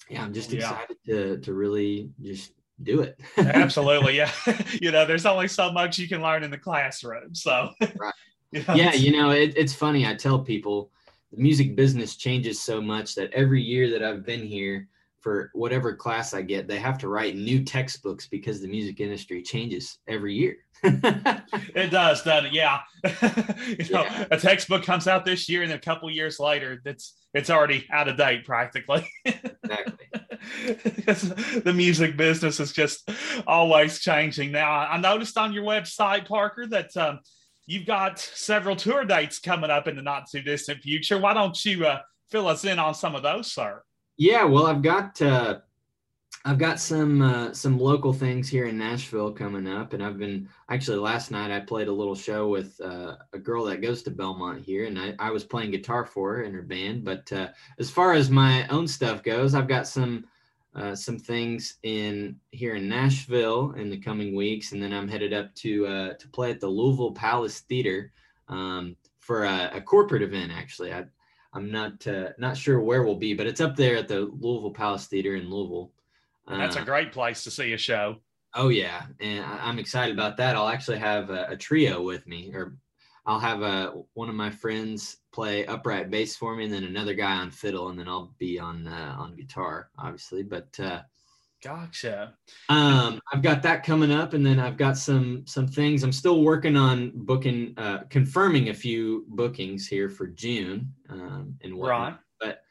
yeah, I'm just excited yeah. to to really just do it. Absolutely. Yeah. you know, there's only so much you can learn in the classroom. So, right. You know, yeah. You know, it, it's funny. I tell people the music business changes so much that every year that I've been here for whatever class I get, they have to write new textbooks because the music industry changes every year. it does, doesn't it? Yeah. you know, yeah. a textbook comes out this year and a couple years later, that's it's already out of date practically. exactly. the music business is just always changing. Now, I noticed on your website, Parker, that um, you've got several tour dates coming up in the not too distant future. Why don't you uh, fill us in on some of those, sir? Yeah, well, I've got uh, I've got some uh, some local things here in Nashville coming up, and I've been actually last night I played a little show with uh, a girl that goes to Belmont here, and I, I was playing guitar for her in her band. But uh, as far as my own stuff goes, I've got some uh, some things in here in Nashville in the coming weeks, and then I'm headed up to uh, to play at the Louisville Palace Theater um, for a, a, corporate event. Actually, I, I'm not uh, not sure where we'll be, but it's up there at the Louisville Palace Theater in Louisville. That's a uh, great place to see a show. Oh yeah, and I, am excited about that. I'll actually have a, a, trio with me, or I'll have a one of my friends play upright bass for me, and then another guy on fiddle, and then I'll be on uh, on guitar, obviously. But uh, gotcha. Um, I've got that coming up, and then I've got some some things. I'm still working on booking, uh, confirming a few bookings here for June, um, and whatnot. Right. But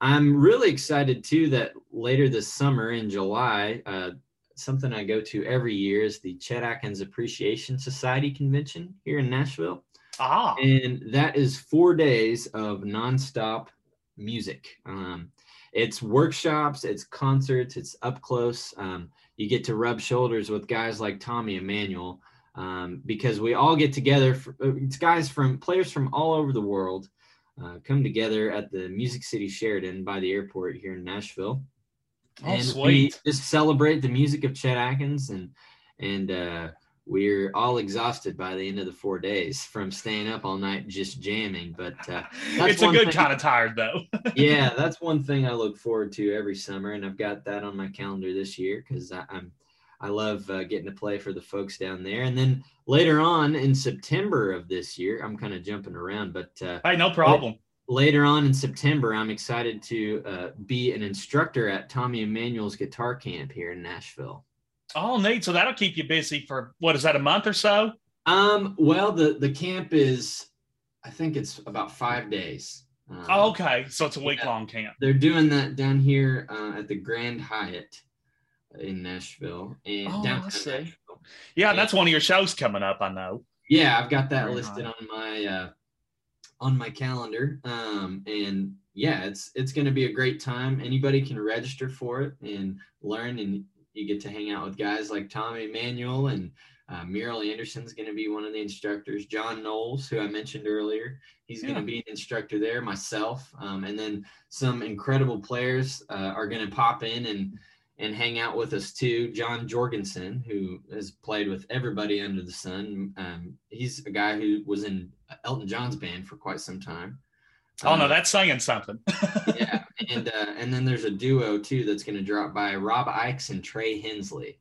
I'm really excited too that later this summer in July, uh, something I go to every year is the Chet Atkins Appreciation Society convention here in Nashville. Ah. And that is four days of nonstop music. Um, it's workshops, it's concerts, it's up close. Um, you get to rub shoulders with guys like Tommy Emmanuel um, because we all get together. For, uh, it's guys from players from all over the world uh, come together at the Music City Sheraton by the airport here in Nashville. Oh, and sweet. we just celebrate the music of Chet Atkins and and uh, we're all exhausted by the end of the four days from staying up all night just jamming. But uh, it's a good thing, kind of tired though. yeah, that's one thing I look forward to every summer, and I've got that on my calendar this year because I'm I love uh, getting to play for the folks down there. And then later on in September of this year, I'm kind of jumping around, but uh, hey, no problem. Later on in September, I'm excited to uh, be an instructor at Tommy Emmanuel's guitar camp here in Nashville. Oh, neat! So that'll keep you busy for what is that a month or so? Um, well, the the camp is, I think it's about five days. Um, oh, okay, so it's a week yeah, long camp. They're doing that down here uh, at the Grand Hyatt in Nashville and oh, downtown Nashville. Yeah, and, that's one of your shows coming up. I know. Yeah, I've got that listed on my uh, on my calendar. Um, and yeah, it's it's going to be a great time. Anybody can register for it and learn, and you get to hang out with guys like Tommy Emmanuel and uh, Muriel Anderson's going to be one of the instructors. John Knowles, who I mentioned earlier, he's yeah. going to be an instructor there. Myself, um, and then some incredible players uh, are going to pop in and and hang out with us too. John Jorgensen, who has played with everybody under the sun. Um, he's a guy who was in Elton John's band for quite some time. Oh um, no, that's saying something. yeah, and uh, and then there's a duo too that's going to drop by Rob Ickes and Trey Hensley.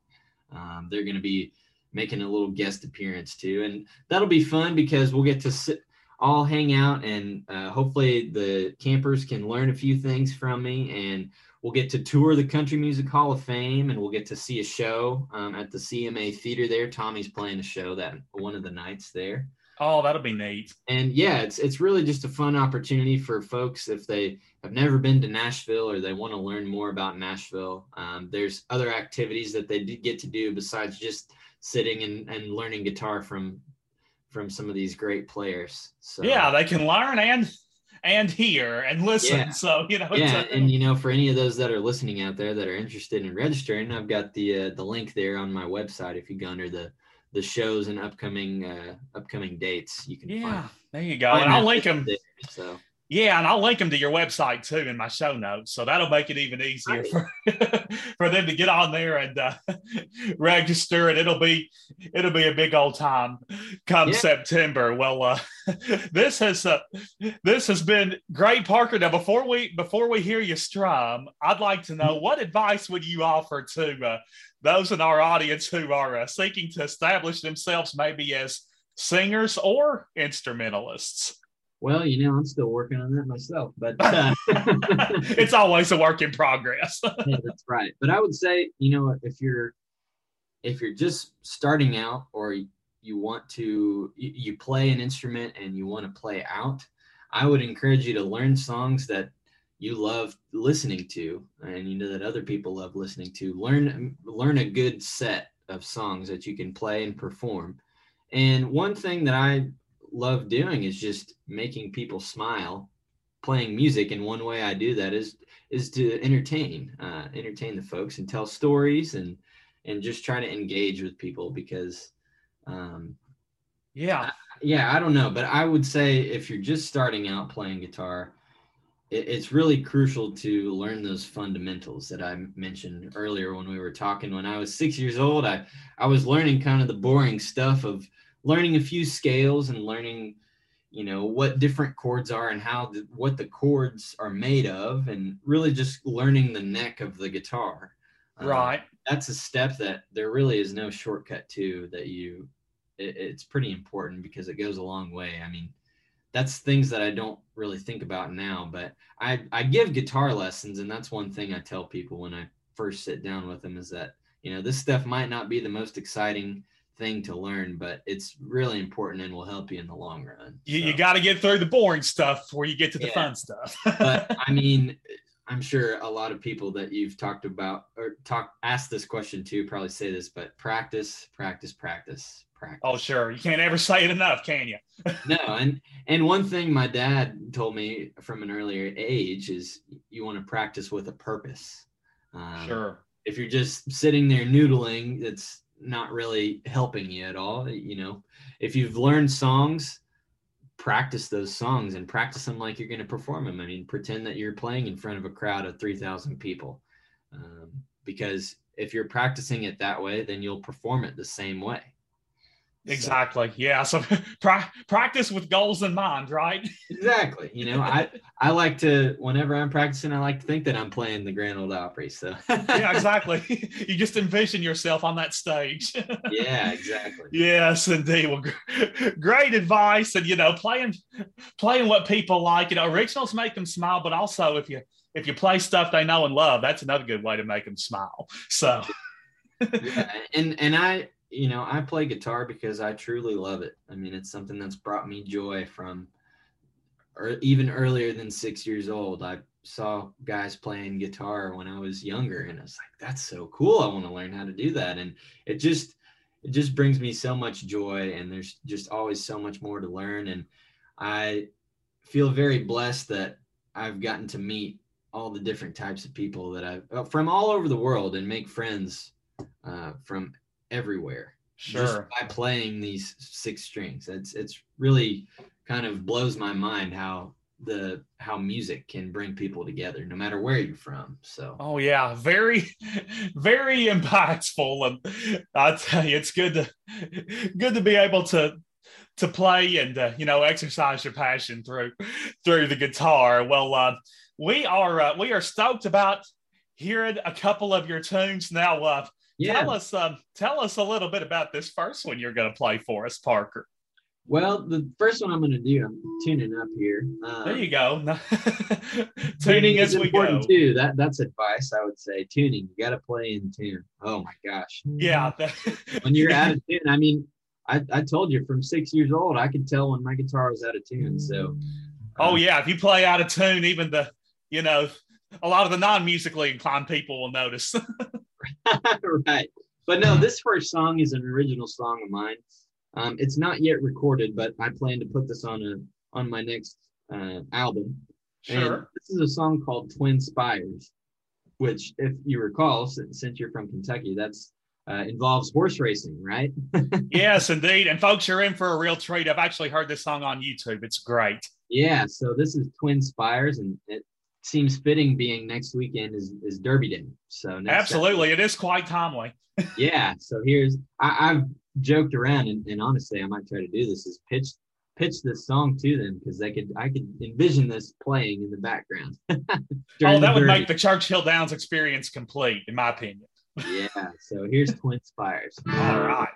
Um, they're going to be making a little guest appearance too, and that'll be fun because we'll get to sit, all hang out, and uh, hopefully the campers can learn a few things from me, and We'll get to tour the Country Music Hall of Fame, and we'll get to see a show um, at the CMA Theater there. Tommy's playing a show that one of the nights there. Oh, that'll be neat. And yeah, it's it's really just a fun opportunity for folks if they have never been to Nashville or they want to learn more about Nashville. Um, there's other activities that they get to do besides just sitting and, and learning guitar from from some of these great players. So yeah, they can learn and and hear and listen. Yeah. So you know, yeah, a, and you know, for any of those that are listening out there that are interested in registering, I've got the uh, the link there on my website. If you go under the the shows and upcoming uh, upcoming dates. You can Yeah, find, there you go. And I'll link them. there, So Yeah, and I'll link them to your website too in my show notes, so that'll make it even easier for, for them to get on there and uh, register. And it'll be it'll be a big old time come Yeah. September. Well, uh, this has uh, this has been great, Parker. Now, before we before we hear you strum, I'd like to know what advice would you offer to uh, those in our audience who are uh, seeking to establish themselves maybe as singers or instrumentalists. Well, you know, I'm still working on that myself, but uh, it's always a work in progress. yeah, that's right. But I would say, you know, if you're if you're just starting out or you want to you, you play an instrument and you want to play out, I would encourage you to learn songs that you love listening to and you know that other people love listening to. Learn learn a good set of songs that you can play and perform. And one thing that I love doing is just making people smile playing music and one way i do that is is to entertain uh, entertain the folks and tell stories and and just try to engage with people because um, yeah. yeah i don't know but i would say if you're just starting out playing guitar it, it's really crucial to learn those fundamentals that i mentioned earlier when we were talking when i was six years old i i was learning kind of the boring stuff of learning a few scales and learning you know what different chords are and how the, what the chords are made of and really just learning the neck of the guitar Uh, Right. that's a step that there really is no shortcut to that you it, it's pretty important because it goes a long way i mean that's things that i don't really think about now but i i give guitar lessons and that's one thing i tell people when i first sit down with them is that you know this stuff might not be the most exciting thing to learn but it's really important and will help you in the long run You, you got to get through the boring stuff before you get to the Yeah. fun stuff. but I mean, I'm sure a lot of people that you've talked about or talk asked this question to probably say this, but practice, practice, practice, practice. oh, sure. You can't ever say it enough, can you? no, and and one thing my dad told me from an earlier age is you want to practice with a purpose. Um, Sure. If you're just sitting there noodling, it's not really helping you at all. You know, if you've learned songs, practice those songs and practice them like you're going to perform them. I mean, pretend that you're playing in front of a crowd of 3,000 people. Um, because if you're practicing it that way, then you'll perform it the same way. So- Exactly. Yeah. So pra- practice with goals in mind, right? exactly. You know, I I like to whenever I'm practicing, I like to think that I'm playing the Grand Ole Opry. So yeah, exactly. you just envision yourself on that stage. yeah, exactly. Yes, indeed. Well, gr- great advice, and you know, playing playing what people like. You know, originals make them smile, but also if you if you play stuff they know and love, that's another good way to make them smile. So, yeah, and and I you know I play guitar because I truly love it. I mean, it's something that's brought me joy from, or even earlier than six years old. I saw guys playing guitar when I was younger, and I was like, that's so cool. I want to learn how to do that, and it just it just brings me so much joy, and there's just always so much more to learn, and I feel very blessed that I've gotten to meet all the different types of people that I've uh, from all over the world and make friends uh, from everywhere just sure. by playing these six strings. It's it's really kind of blows my mind how the how music can bring people together no matter where you're from. So Oh yeah, very, very impactful, and I tell you, it's good to good to be able to to play and uh, you know exercise your passion through through the guitar. Well, uh, we are uh, we are stoked about hearing a couple of your tunes now. Uh, yeah. Tell us um, tell us a little bit about this first one you're going to play for us, Parker. Well, the first one I'm going to do, I'm tuning up here. Um, There you go. Tuning we go. important too. That that's advice I would say. Tuning, you got to play in tune. Oh my gosh. Yeah. when you're out of tune, I mean, I, I told you from six years old, I could tell when my guitar was out of tune. So, Oh uh, yeah, if you play out of tune, even the you know a lot of the non-musically inclined people will notice. right. But no, this first song is an original song of mine. Um, it's not yet recorded, but I plan to put this on a on my next uh, album. And sure. this is a song called Twin Spires, which, if you recall, since, since you're from Kentucky, that's uh, involves horse racing, right? yes, indeed. And folks, you're in for a real treat. I've actually heard this song on YouTube. It's great. Yeah. So this is Twin Spires, and it seems fitting being next weekend is, is Derby Day. So absolutely, Saturday. it is quite timely. yeah. So here's I, have joked around, and, and honestly, I might try to do this: is pitch pitch this song to them because they could I could envision this playing in the background. oh, that would make the Churchill Downs experience complete, in my opinion. yeah. So here's Twin Spires. All right.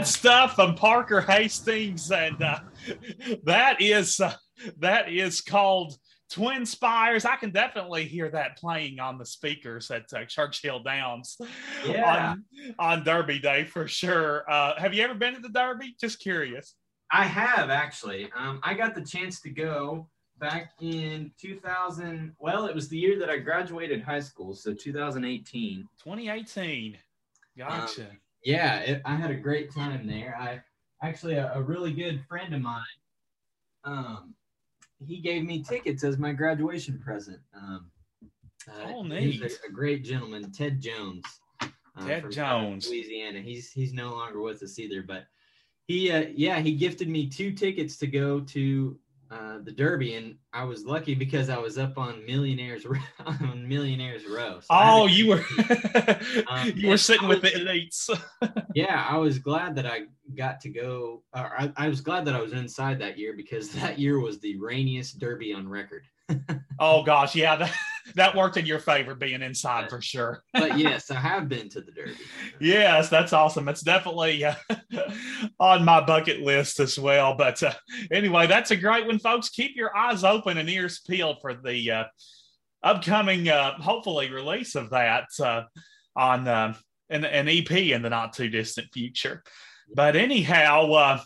Good stuff from Parker Hastings, and uh, that is uh, that is called Twin Spires. I can definitely hear that playing on the speakers at uh, Churchill Downs yeah. on, on Derby Day for sure. Uh, have you ever been to the Derby? Just curious. I have actually. Um, I got the chance to go back in 2000. Well, it was the year that I graduated high school, so 2018. 2018. Gotcha. Um, yeah, it, I had a great time there. I actually a, a really good friend of mine. Um, he gave me tickets as my graduation present. Um, uh, oh, neat! A, a, great gentleman, Ted Jones. Uh, Ted Jones, Louisiana. He's he's no longer with us either, but he uh, yeah he gifted me two tickets to go to uh, the Derby, and I was lucky because I was up on Millionaires on Millionaires Row. So oh, you were um, you were sitting was, with the elites. yeah, I was glad that I got to go. I, I was glad that I was inside that year because that year was the rainiest Derby on record. Oh gosh, yeah, that, that worked in your favor being inside but, for sure. but yes, I have been to the Derby. yes, that's awesome. It's definitely uh, on my bucket list as well. But uh, anyway, that's a great one, folks. Keep your eyes open and ears peeled for the uh, upcoming, uh, hopefully, release of that uh, on uh, an, an EP in the not too distant future. But anyhow, uh,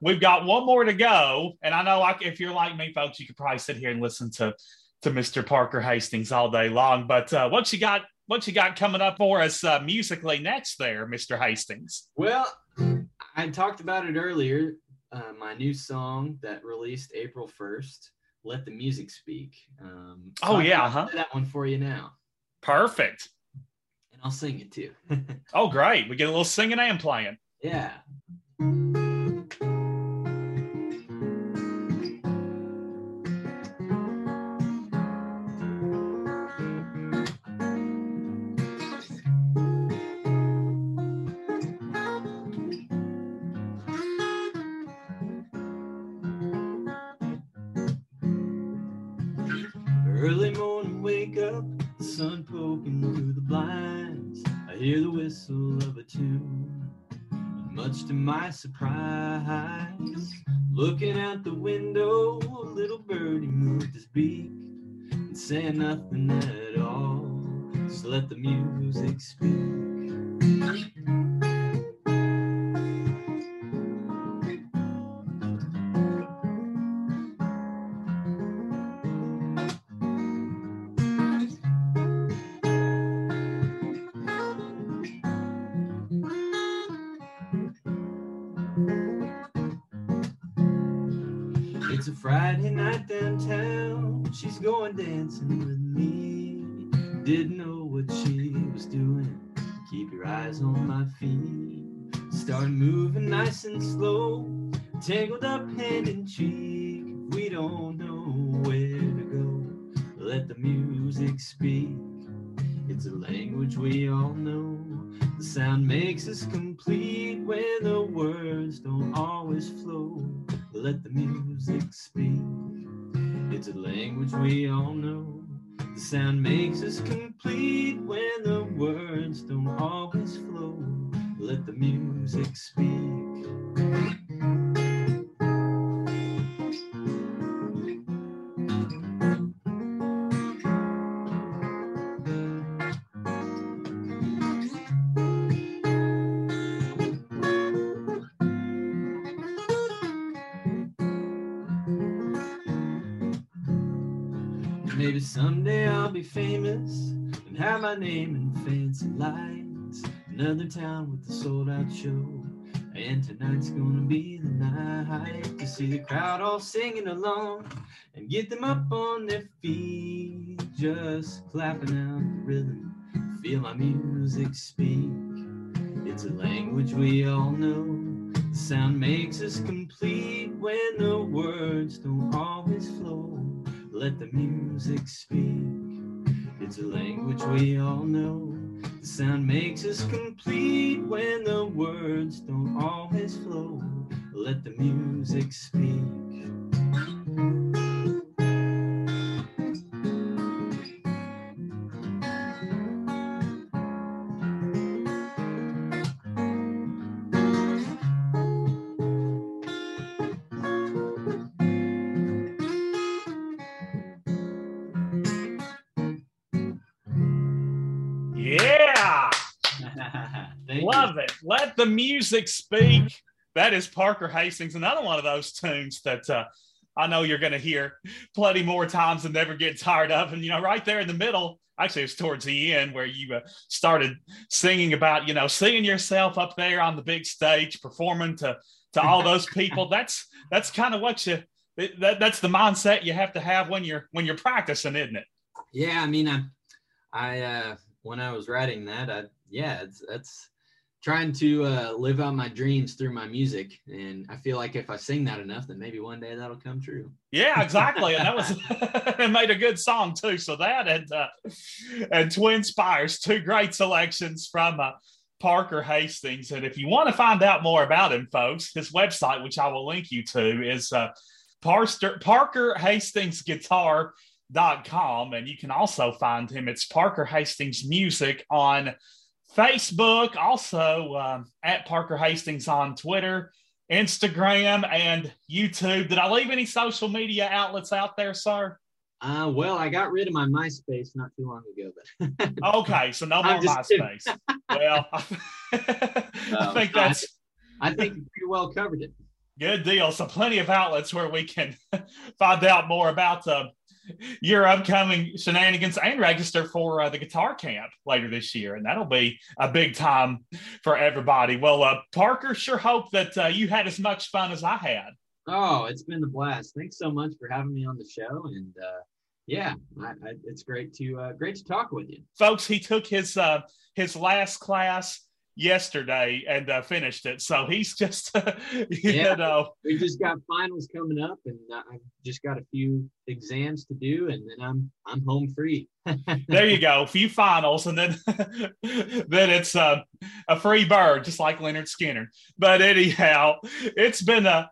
we've got one more to go, and I know I, if you're like me, folks, you could probably sit here and listen to to Mr. Parker Hastings all day long. But uh, what you got? What you got coming up for us uh, musically next, there, Mr. Hastings? Well, I talked about it earlier. Uh, my new song that released April first. let the music speak. Um, so oh yeah, huh? That one for you now. Perfect. And I'll sing it too. oh great, we get a little singing and playing. Yeah. Surprise. Going dancing with me. Didn't know what she was doing. Keep your eyes on my Another town with a sold out show. And tonight's gonna be the night to see the crowd all singing along and get them up on their feet, just clapping out the rhythm. Feel my music speak. It's a language we all know. The sound makes us complete when the words don't always flow let the music speak. It's a language we all know. The sound makes us complete when the words don't always flow. Let the music speak. Let the music speak. That is Parker Hastings, another one of those tunes that uh, I know you're going to hear plenty more times and never get tired of. And, you know, right there in the middle, actually, it's towards the end where you uh, started singing about, you know, seeing yourself up there on the big stage performing to to all those people. That's that's kind of what you that, that's the mindset you have to have when you're when you're practicing, isn't it? Yeah, I mean, I, I uh, when I was writing that, I yeah, it's that's trying to uh, live out my dreams through my music and i feel like if i sing that enough then maybe one day that'll come true. Yeah exactly and that was it made a good song too so that and uh, and twin spires two great selections from uh, parker hastings and if you want to find out more about him folks his website which i will link you to is uh, Parster, parker hastings guitar dot com and you can also find him. It's parker hastings music on Facebook, also um, at Parker Hastings on Twitter, Instagram, and YouTube. Did I leave any social media outlets out there, sir? Uh, well, I got rid of my MySpace not too long ago, but okay, so no more MySpace. well, I, I think that's. I, I think you pretty well covered it. Good deal. So plenty of outlets where we can find out more about uh, your upcoming shenanigans and register for uh, the guitar camp later this year. And that'll be a big time for everybody. Well, uh, Parker, sure hope that uh, you had as much fun as I had. Oh, it's been a blast. Thanks so much for having me on the show. And uh, yeah, I, I, it's great to uh, great to talk with you, folks. He took his uh, his last class yesterday and uh, finished it. So he's just, you yeah. know, we just got finals coming up, and I've just got a few exams to do, and then I'm I'm home free. there you go, a few finals, and then then it's uh, a free bird, just like Lynyrd Skynyrd. But anyhow, it's been a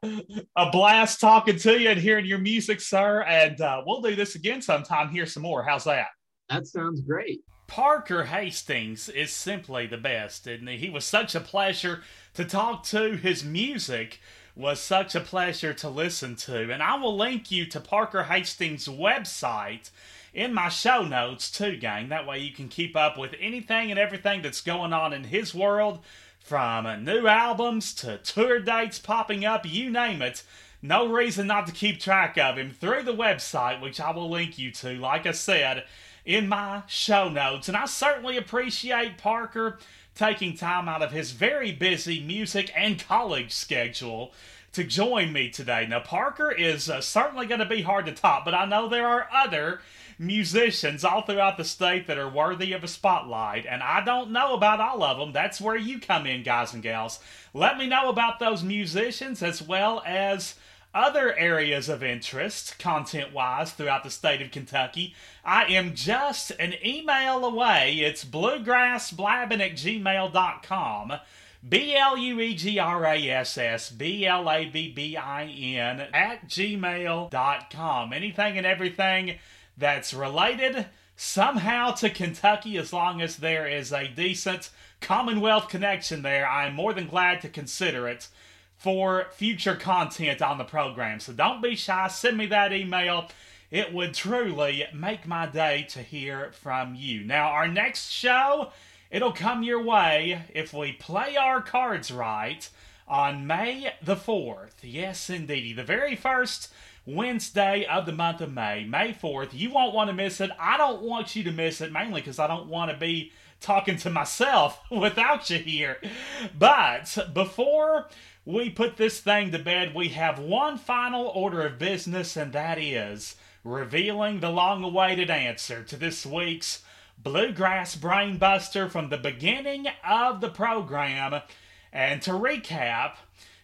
a blast talking to you and hearing your music, sir. And uh, we'll do this again sometime. Hear some more. How's that? That sounds great. Parker Hastings is simply the best, he? He was such a pleasure to talk to. His music was such a pleasure to listen to. And I will link you to Parker Hastings' website in my show notes too, gang. That way you can keep up with anything and everything that's going on in his world, from new albums to tour dates popping up, you name it. No reason not to keep track of him through the website, which I will link you to, like I said in my show notes. And I certainly appreciate Parker taking time out of his very busy music and college schedule to join me today. Now, Parker is uh, certainly going to be hard to top, but I know there are other musicians all throughout the state that are worthy of a spotlight, and I don't know about all of them. That's where you come in, guys and gals. Let me know about those musicians as well as other areas of interest, content wise, throughout the state of Kentucky, I am just an email away. It's bluegrassblabbing at gmail.com. B L U E G R A S S B L A B B I N at gmail.com. Anything and everything that's related somehow to Kentucky, as long as there is a decent Commonwealth connection there, I am more than glad to consider it for future content on the program. So don't be shy, send me that email. It would truly make my day to hear from you. Now, our next show, it'll come your way if we play our cards right on May the 4th. Yes, indeed. The very first Wednesday of the month of May, May 4th. You won't want to miss it. I don't want you to miss it, mainly because I don't want to be talking to myself without you here. But before we put this thing to bed, we have one final order of business, and that is revealing the long awaited answer to this week's Bluegrass Brainbuster from the beginning of the program. And to recap,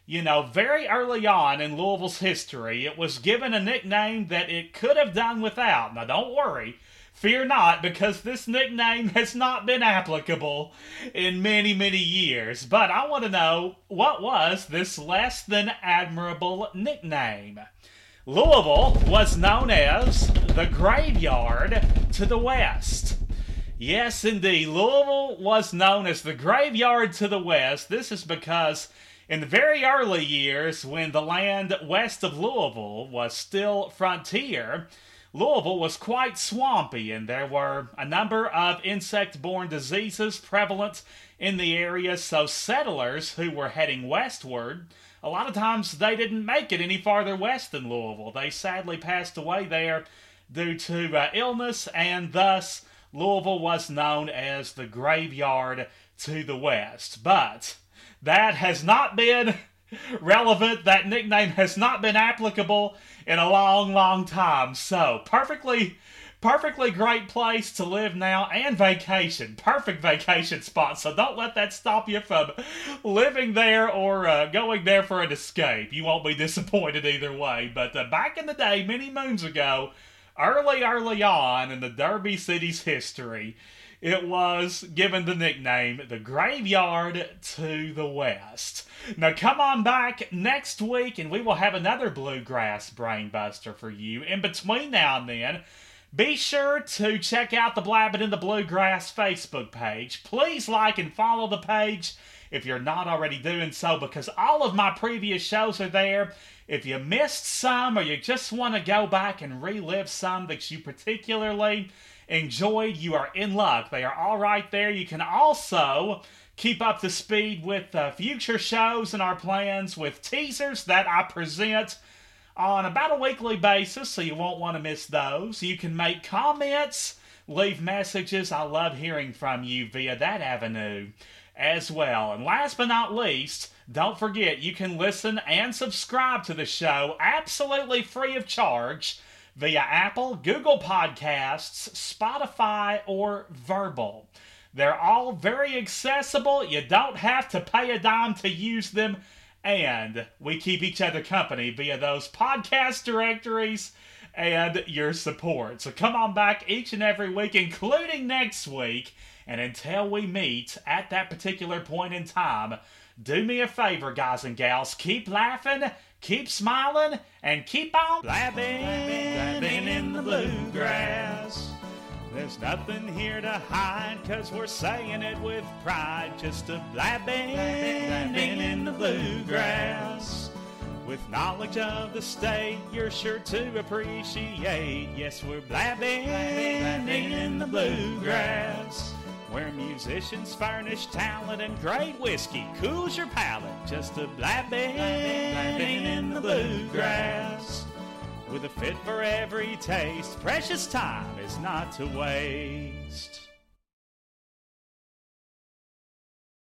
you know, very early on in Louisville's history, it was given a nickname that it could have done without. Now, don't worry, Fear not, because this nickname has not been applicable in many, many years. But I want to know what was this less than admirable nickname? Louisville was known as the graveyard to the west. Yes, indeed, Louisville was known as the graveyard to the west. This is because in the very early years, when the land west of Louisville was still frontier, Louisville was quite swampy, and there were a number of insect borne diseases prevalent in the area, so settlers who were heading westward, a lot of times they didn't make it any farther west than Louisville. They sadly passed away there due to uh, illness, and thus Louisville was known as the graveyard to the west. But that has not been relevant. That nickname has not been applicable in a long, long time. So, perfectly, perfectly great place to live now and vacation. Perfect vacation spot. So, don't let that stop you from living there or uh, going there for an escape. You won't be disappointed either way. But uh, back in the day, many moons ago, early, early on in the Derby City's history, it was given the nickname the Graveyard to the West. Now, come on back next week and we will have another Bluegrass Brainbuster for you. In between now and then, be sure to check out the Blabbing in the Bluegrass Facebook page. Please like and follow the page if you're not already doing so because all of my previous shows are there. If you missed some or you just want to go back and relive some that you particularly enjoyed, you are in luck. They are all right there. You can also keep up to speed with uh, future shows and our plans with teasers that I present on about a weekly basis, so you won't want to miss those. You can make comments, leave messages. I love hearing from you via that avenue as well. And last but not least, don't forget you can listen and subscribe to the show absolutely free of charge via Apple, Google Podcasts, Spotify, or Verbal. They're all very accessible. You don't have to pay a dime to use them. And we keep each other company via those podcast directories and your support. So come on back each and every week, including next week. And until we meet at that particular point in time, do me a favor, guys and gals. Keep laughing, keep smiling, and keep on blabbing, blabbing in the bluegrass. There's nothing here to hide, cause we're saying it with pride. Just a blabbing, blabbing in the bluegrass. With knowledge of the state, you're sure to appreciate. Yes, we're blabbing, blabbing in the bluegrass. Where musicians furnish talent and great whiskey cools your palate. Just a blabbing, blabbing in the bluegrass. With a fit for every taste, precious time is not to waste.